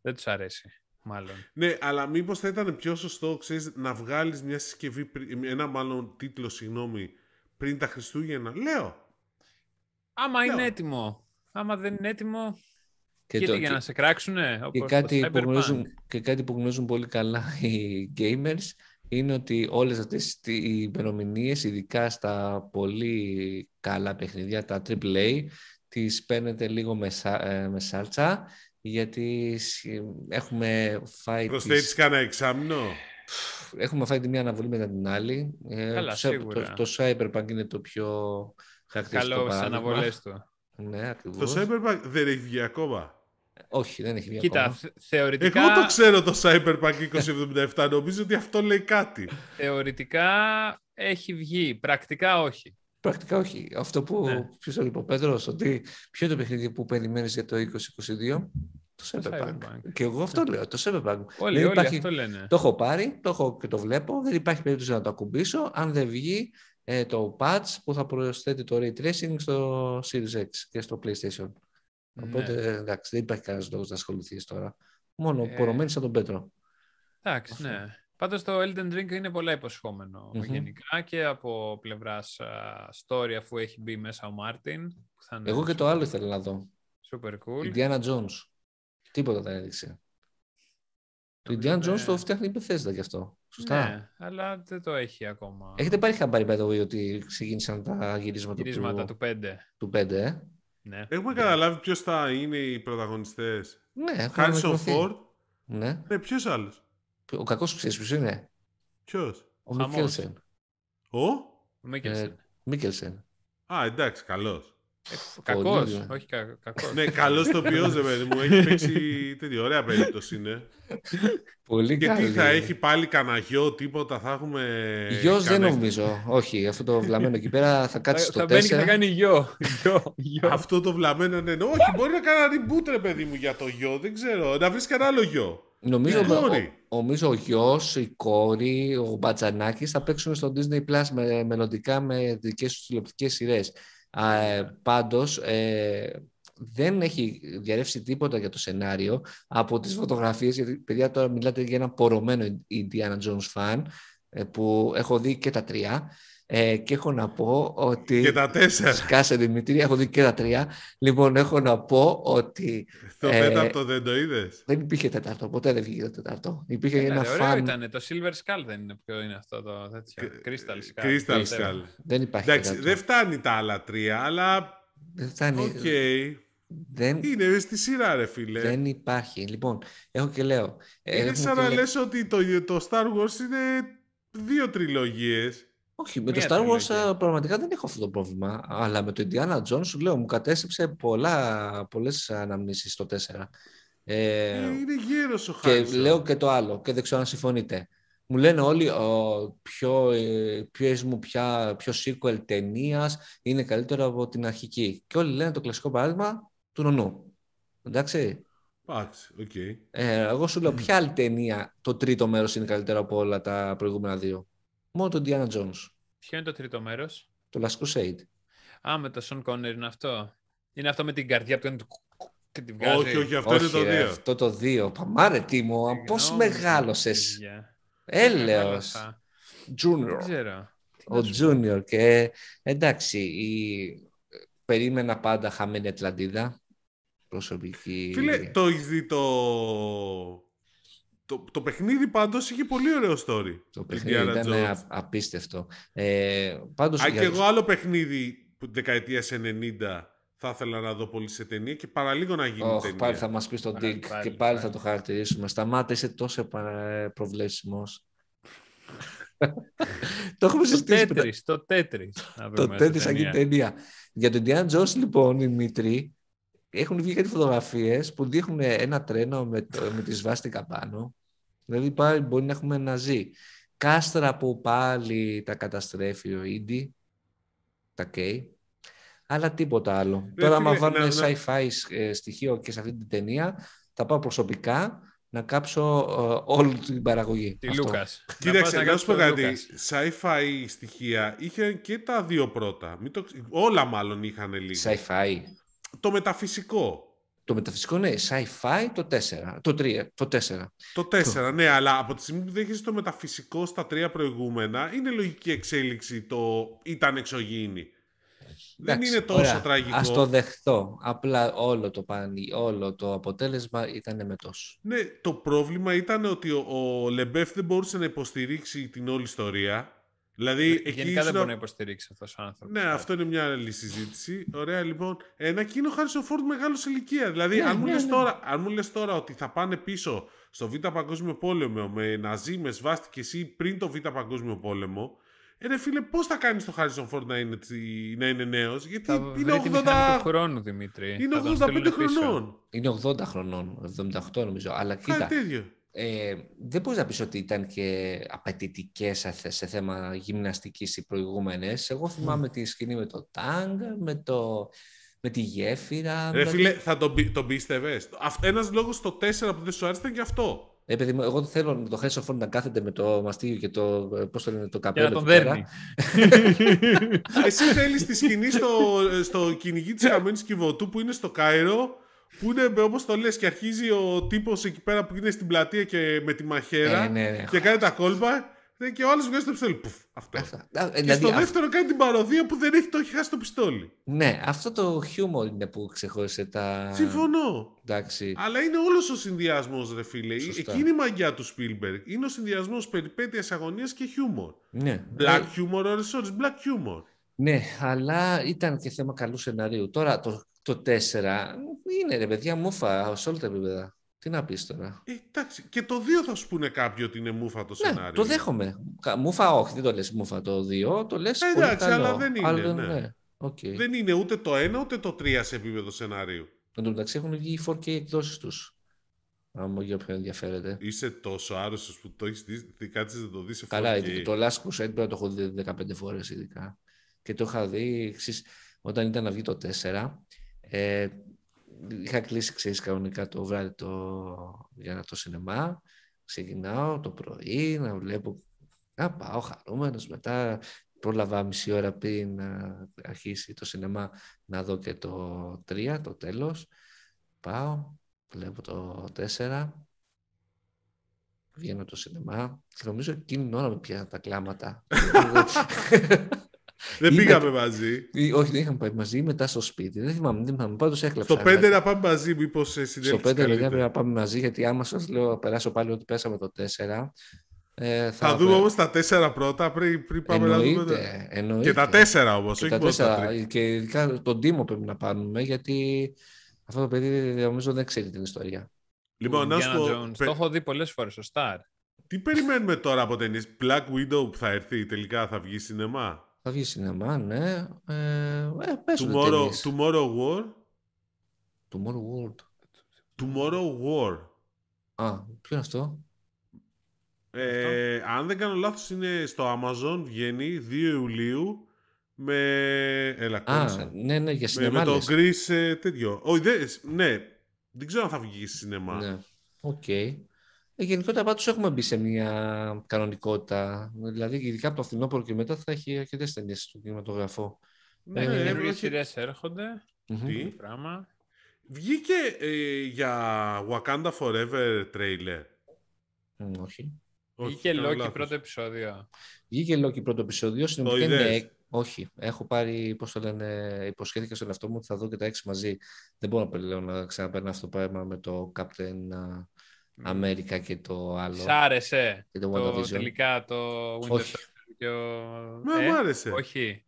Δεν τους αρέσει, μάλλον. Ναι, αλλά μήπως θα ήταν πιο σωστό, ξέρεις, να βγάλεις μια συσκευή, πρι- ένα μάλλον τίτλο, συγγνώμη, πριν τα Χριστούγεννα. Λέω. Άμα είναι Λέω. έτοιμο. Άμα δεν είναι έτοιμο, και και το- για και- να σε κράξουνε, όπως Και το κάτι, που Cyberpunk. γνωρίζουν, και κάτι που γνωρίζουν πολύ καλά οι gamers είναι ότι όλες αυτές τις- οι ημερομηνίε, ειδικά στα πολύ καλά παιχνιδιά, τα AAA, τις παίρνετε λίγο με, σα- ε, με σάλτσα, γιατί σ- έχουμε φάει, Προσθέτεις τις, κανένα εξάμεινο; έχουμε φάει τη μία αναβολή μετά την άλλη. Ε, Καλά, το, σίγουρα. το, το Cyberpunk είναι το πιο χαρακτηριστικό Καλό στις παράδειγμα. αναβολές του. Ναι, ακριβώς. Το Cyberpunk δεν έχει βγει ακόμα. Όχι, δεν έχει βγει Κοίτα, ακόμα. θε- θεωρητικά, Εγώ το ξέρω το Cyberpunk 2077. Νομίζω ότι αυτό λέει κάτι. θεωρητικά έχει βγει. Πρακτικά όχι. Πρακτικά όχι. Αυτό που Ναι. ποιος το είπε ο Πέτρος, ότι ποιο είναι το παιχνίδι που περιμένεις για το 2022, Το Το Cyberpunk. Cyberpunk. Και εγώ αυτό λέω, το Cyberpunk. Όλοι, Δεν όλοι υπάρχει- αυτό λένε. Το έχω πάρει, το έχω και το βλέπω. Δεν υπάρχει περίπτωση να το ακουμπήσω αν δεν βγει ε, το patch που θα προσθέτει το Ray Tracing στο Series X και στο PlayStation. Οπότε Ναι. εντάξει, δεν υπάρχει κανένας λόγος να ασχοληθείς τώρα. Μόνο Ε, πορωμένη σαν τον Πέτρο. Εντάξει, Αυτό. ναι. Πάντως το Elden Ring είναι πολλά υποσχόμενο Μμμ. γενικά και από πλευράς α, story αφού έχει μπει μέσα ο Μάρτιν. που θα είναι Εγώ και το άλλο ήθελα να δω. Super cool. Indiana Jones. Τίποτα δεν έδειξε. Το Νομίζω Indiana Jones δεν- το φτιάχνει η Bethesda γι' αυτό. Σωστά. Ναι, αλλά δεν το έχει ακόμα. Έχετε πάρει χαμπάρι by the way ότι ξεκίνησαν τα γυρίσματα, Γυρίσματα του, του 5. του 5, ε; Ναι. Έχουμε καταλάβει ποιος θα είναι οι πρωταγωνιστές. Ναι, έχουν Χάρισον ανακοινωθεί. Φόρντ. Ναι. Ναι, ποιος άλλος; Ο κακός ξέρεις ποιος είναι; Ποιος; Ο Χαμός. Μίκελσεν. Ο; Ο Μίκελσεν. Μίκελσεν. Α, εντάξει, καλός. Κακός, Λίλιο. όχι κα, κακός. ναι, καλός το ποιό, ρε παιδί μου. Έχει παίξει τέτοια ωραία περίπτωση είναι. Πολύ Και καλή. τι θα έχει πάλι κανένα γιο, τίποτα, θα έχουμε. Γιος δεν κανένα- νομίζω. Όχι, αυτό το βλαμμένο εκεί πέρα θα Θα, κάτσει στο θα μπαίνει και 4. θα κάνει γιο. γιο, γιο. Αυτό το βλαμμένο ναι. ναι. Όχι, μπορεί να κάνει ένα reboot, ρε παιδί μου, για το γιο. Δεν ξέρω. Να βρεις κανένα άλλο γιο. Νομίζω, Ναι. ο, Κόρη. ο, νομίζω ο γιος, η κόρη, ο Μπατζανάκης θα παίξουν στο Disney Plus με, μελλοντικά με δικές τους τηλεοπτικές σειρές. Α, ε, πάντως, ε, δεν έχει διαρρεύσει τίποτα για το σενάριο από τις φωτογραφίες, γιατί παιδιά τώρα μιλάτε για ένα πορωμένο Indiana Jones fan, ε, που έχω δει και τα τρία ε, και έχω να πω ότι... Και τα τέσσερα. Σκάσε Δημητρή, έχω δει και τα τρία. Λοιπόν, έχω να πω ότι Το Ε, τέταρτο δεν το είδες; δεν υπήρχε τέταρτο, ποτέ δεν βγήκε το τέταρτο. Υπήρχε Έλα, ένα ρε, ωραίο φαν. ήταν. Το Silver Skull δεν είναι ποιο είναι αυτό το τέτοιο. Crystal Skull. Crystal Whatever. Skull. Δεν υπάρχει Εντάξει, τέταρτο. δεν φτάνει τα άλλα τρία, αλλά. Δεν φτάνει. Οκ. Δεν, Είναι στη σειρά, ρε φίλε. δεν υπάρχει. Λοιπόν, έχω και λέω. Είναι έχουμε σαν και να λέ- λες ότι το, το Star Wars είναι δύο τριλογίες. Όχι, με το Μία Star Wars τριλογία. ε, πραγματικά δεν έχω αυτό το πρόβλημα. Αλλά με το Indiana Jones σου λέω, μου κατέστρεψε πολλά, πολλές αναμνήσεις στο 4. Ε, Ε, είναι γέρος ο Και Χάρισον. λέω και το άλλο, και δεν ξέρω αν συμφωνείτε. Μου λένε όλοι ο, ποιο, ε, ποιος μου πια, ποιος sequel ταινίας είναι καλύτερο από την αρχική. Και όλοι λένε το κλασικό παράδειγμα του νονού. Εντάξει. Εντάξει, οκ. Ε, εγώ σου λέω ποια άλλη ταινία το τρίτο μέρος είναι καλύτερο από όλα τα προηγούμενα δύο; Μόνο το Indiana Jones. Ποιο είναι το τρίτο μέρος; Το Last Crusade. Α, με το Sean Connery είναι αυτό. Είναι αυτό με την καρδιά που κάνει το και τη βγάζει. Όχι, όχι, αυτό είναι Όχι, το ρε, δύο. αυτό το δύο. Παμάρε Τίμο, πώς Συγγνώμη, μεγάλωσες. παιδιά. Έλεος. Μεγάλωσα. Δεν Junior. ξέρω. Ο Junior και εντάξει, η... περίμενα πάντα χαμένη Ατλαντίδα. Προσωπική. Φίλε, το έχεις δει το... το... Το παιχνίδι πάντως είχε πολύ ωραίο story. Το παιχνίδι Indiana ήταν Jones. α- απίστευτο. Ε, πάντως, Α, για- και εγώ άλλο παιχνίδι που δεκαετίας 90 θα ήθελα να δω πολύ σε ταινία και παραλίγο να γίνει Ωχ, ταινία. πάλι θα μας πεις τον Πάλι, Dick πάλι, και πάλι πάλι. θα το χαρακτηρίσουμε. Σταμάτα, είσαι τόσο επα- προβλέψιμος. το έχουμε Το συζητήσει. μετά. Τέτρι, το Τέτρι. Το τέτοιο σαν γίνει ταινία. Για τον Diana Jones, λοιπόν, οι Δημήτρη έχουν βγει κάτι φωτογραφίες που δείχνουν ένα τρένο με, το, με τη σβάστηκα πάνω. Δηλαδή πάλι μπορεί να έχουμε ένα ζή. Κάστρα που πάλι τα καταστρέφει ο Ίντι, τα καίει. Αλλά τίποτα άλλο. Ρε Τώρα, φίλε, άμα βάλουν να- να- sci-fi ε, στοιχείο και σε αυτή την ταινία, θα πάω προσωπικά να κάψω ε, όλη την παραγωγή. Τη Αυτό. Λούκας. Κοίταξε, να σου πω κάτι. Sci-fi στοιχεία είχε και τα δύο πρώτα. Μην το... ξε- Όλα μάλλον είχαν λίγο. Sci-fi. Το μεταφυσικό. Το μεταφυσικό ναι, sci-fi το 4, το 3, το 4. Το 4, ναι, αλλά από τη στιγμή που δέχεσαι το μεταφυσικό στα τρία προηγούμενα, είναι λογική εξέλιξη το ήταν εξωγήινη. Δεν Εντάξει, είναι τόσο ωραία. τραγικό. Ας το δεχτώ. Απλά όλο το, πάνι, όλο το αποτέλεσμα ήταν με τόσο. Ναι, το πρόβλημα ήταν ότι ο, ο Λεμπέφ δεν μπορούσε να υποστηρίξει την όλη ιστορία. Δηλαδή, εκεί Γενικά δεν ήσουν- μπορεί να υποστηρίξει αυτός ο άνθρωπος. Ναι, αυτό είναι μια άλλη συζήτηση. Ωραία, λοιπόν. Ένα και είναι ο Χάρισον Φόρντ μεγάλος σε ηλικία. Δηλαδή, Ναι, αν, μου ναι, λες ναι. τώρα, αν μου λες τώρα ότι θα πάνε πίσω στο Β' Παγκόσμιο Πόλεμο με ναζί, με σβάστηκε εσύ πριν το Β' Παγκόσμιο Πόλεμο, ε, ρε φίλε, πώς θα κάνεις το Χάρισον Φόρντ να είναι, τσι- να είναι νέος, Γιατί Θα είναι βρει τη 80, μηχανή του χρόνου, Δημήτρη. είναι Θα τον 85 στείλουνε πίσω. χρονών. Είναι 80 χρονών, 78 νομίζω. Αλλά Κάτι κοίτα, τέτοιο. Ε, δεν μπορείς να πεις ότι ήταν και απαιτητικές σε, σε θέμα γυμναστικής οι προηγούμενες. Εγώ θυμάμαι τη σκηνή με το τάγκ, με το με τη γέφυρα. Ρε δηλαδή- φίλε, θα τον, πι- τον πίστευες. Αυ- Ένας λόγος στο 4 που δεν σου άρεσε ήταν και αυτό. Ε, παιδί μου, εγώ δεν θέλω το Harrison Ford να κάθεται με το μαστίγιο και το, ε, πώς το, λένε, το Και καπέλο να τον εκεί πέρα. δέρνει. Εσύ θέλεις τη σκηνή στο, στο κυνηγή της χαμένης κυβωτού που είναι στο Κάιρο που είναι όπως το λες και αρχίζει ο τύπος εκεί πέρα που είναι στην πλατεία και με τη μαχαίρα Ε, ναι, ναι. και κάνει τα κόλπα ναι, και ο άλλος βγάζει το πιστόλι. Πουφ, αυτό. Αυτά. Α, ε, Και δηλαδή, στο αυ- δεύτερο κάνει την παροδία που δεν έχει, το έχει χάσει το πιστόλι. Ναι, αυτό το χιούμορ είναι που ξεχώρισε τα... Συμφωνώ. Εντάξει. Αλλά είναι όλος ο συνδυασμός ρε φίλε. Σωστά. Εκείνη η μαγιά του Spielberg. Είναι ο συνδυασμός περιπέτειας αγωνίας και χιούμορ. Ναι. Black Ε, humor, ώρες ώρες, black humor. ναι, αλλά ήταν και θέμα καλού σεναρίου. Τώρα το, το 4 είναι ρε παιδιά μούφα σε όλα τα επίπεδα. Τι να πεις τώρα. Ε, εντάξει, και το 2 θα σου πούνε κάποιοι ότι είναι μούφα το Ναι, σενάριο. το δέχομαι. Κα- Μούφα όχι, δεν το λες μούφα το 2, το λες Ε, πολύ εντάξει, καλό. αλλά δεν είναι, ναι. Οκ. Δεν είναι ούτε το 1 ούτε το 3 σε επίπεδο σενάριου. Εν τω μεταξύ έχουν βγει οι 4K εκδόσεις τους. Αν για όποιον ενδιαφέρεται. Είσαι τόσο άρρωστος που το έχεις δει, κάτσεις να το δεις σε Καλά, 4K. το Last Crusade πρέπει να το έχω δει 15 φορές ειδικά. Και το είχα δει εξής, όταν ήταν να βγει το 4. Ε, είχα κλείσει, ξέρεις, κανονικά το βράδυ το, για να το σινεμά. Ξεκινάω το πρωί να βλέπω, να πάω χαρούμενος μετά. Πρόλαβα μισή ώρα πριν να αρχίσει το σινεμά να δω και το 3, το τέλος. Πάω, βλέπω το 4, βγαίνω από το σινεμά και νομίζω εκείνη την ώρα με πιάνουν τα κλάματα. Δεν είναι- πήγαμε μαζί. Ή, Όχι, δεν είχαμε πάει μαζί, μετά στο σπίτι. Δεν θυμάμαι, δεν θυμάμαι. Πάντως έκλαψα. Στο 5 να πάμε μαζί, μήπως σε Στο συνέλθεις 5 παιδιά καλύτερα. πρέπει να πάμε μαζί, γιατί άμα σας λέω να περάσω πάλι ότι πέσαμε το 4, ε, θα, Θα δούμε όμως τα 4 πρώτα πριν, πριν πάμε να δούμε. Εννοείται, τα- εννοείται. Και τα 4 όμως, Και όχι τα μόνο τα τέσσερα, τρία. και ειδικά τον Τίμο πρέπει να πάρουμε, γιατί αυτό το παιδί νομίζω δεν ξέρει την ιστορία. Λοιπόν, να σου Indiana πω, Jones. πε- Το έχω δει πολλές φορές στο Star. τι περιμένουμε τώρα από ταινίες; Black Widow που θα έρθει τελικά θα βγει σινεμά; Θα βγει σινεμά, ναι. Ε, ε, παίζουν Tomorrow, ταινίες. tomorrow War. Tomorrow World. Tomorrow War. Α, ποιο είναι αυτό; Ε, αν δεν κάνω λάθος είναι στο Amazon, βγαίνει 2 Ιουλίου με... Έλα, Α, κόλλησα. ναι, ναι, για με, σινεμά με το λες. Grease ε, τέτοιο. Όχι, δεν, ναι, δεν ξέρω αν θα βγει στη σινεμά. Ναι, οκ. Ε, γενικότερα πάντως έχουμε μπει σε μια κανονικότητα. Δηλαδή, ειδικά από το φθινόπωρο και μετά θα έχει αρκετές ταινίες στον κινηματογράφο. Ναι, Ε, ε, Καινούργιες όχι- σειρές έρχονται. Μμμ. Τι; Πράγμα. Βγήκε ε, για Wakanda Forever trailer. Μ, όχι. Όχι, Βγήκε κάνω Loki λάθος. πρώτο επεισόδιο. Βγήκε Loki πρώτο επεισόδιο. Συνολικά είδες; είναι. Όχι. Έχω πάρει, πώς το λένε, υποσχέθηκα στον εαυτό μου ότι θα δω και τα έξι μαζί. Δεν μπορώ πλέον να ξαναπαίρνω αυτό το πράγμα με το Captain α, America και το άλλο. Σ' άρεσε Και το το, WandaVision. τελικά το Winter Όχι. Soldier και ο... Μα Ε, μου άρεσε. Όχι.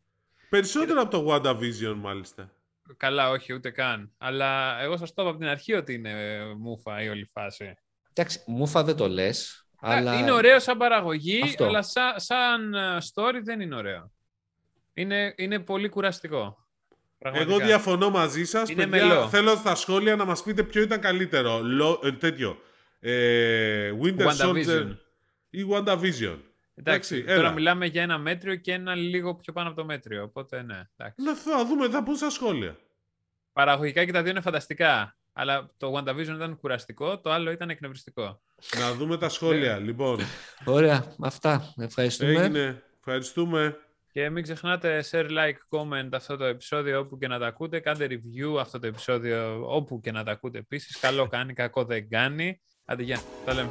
Περισσότερο από το WandaVision μάλιστα. Καλά, όχι, ούτε καν. Αλλά εγώ σας το είπα από την αρχή ότι είναι ε, μούφα η όλη φάση. Εντάξει, μούφα δεν το λες. Αλλά... Είναι ωραίο σαν παραγωγή, Αυτό. αλλά σαν, σαν ε, story δεν είναι ωραίο. Είναι, είναι πολύ κουραστικό. Πραγματικά. Εγώ διαφωνώ μαζί σας. Είναι Παιδιά, μελό. θέλω στα σχόλια να μας πείτε ποιο ήταν καλύτερο. Λο, ε, τέτοιο. Ε, Winter Soldier WandaVision. ή WandaVision. Εντάξει, έλα. τώρα μιλάμε για ένα μέτριο και ένα λίγο πιο πάνω από το μέτριο. Οπότε ναι, εντάξει. Να θα δούμε, θα πούμε στα σχόλια. Παραγωγικά και τα δύο είναι φανταστικά. Αλλά το WandaVision ήταν κουραστικό, το άλλο ήταν εκνευριστικό. Να δούμε τα σχόλια. λοιπόν, Ωραία, αυτά. Ευχαριστούμε. έγινε. Ευχαριστούμε. Και μην ξεχνάτε share, like, comment αυτό το επεισόδιο όπου και να τα ακούτε. Κάντε review αυτό το επεισόδιο όπου και να τα ακούτε επίσης. Καλό κάνει, κακό δεν κάνει. Άντε, γεια. Τα λέμε.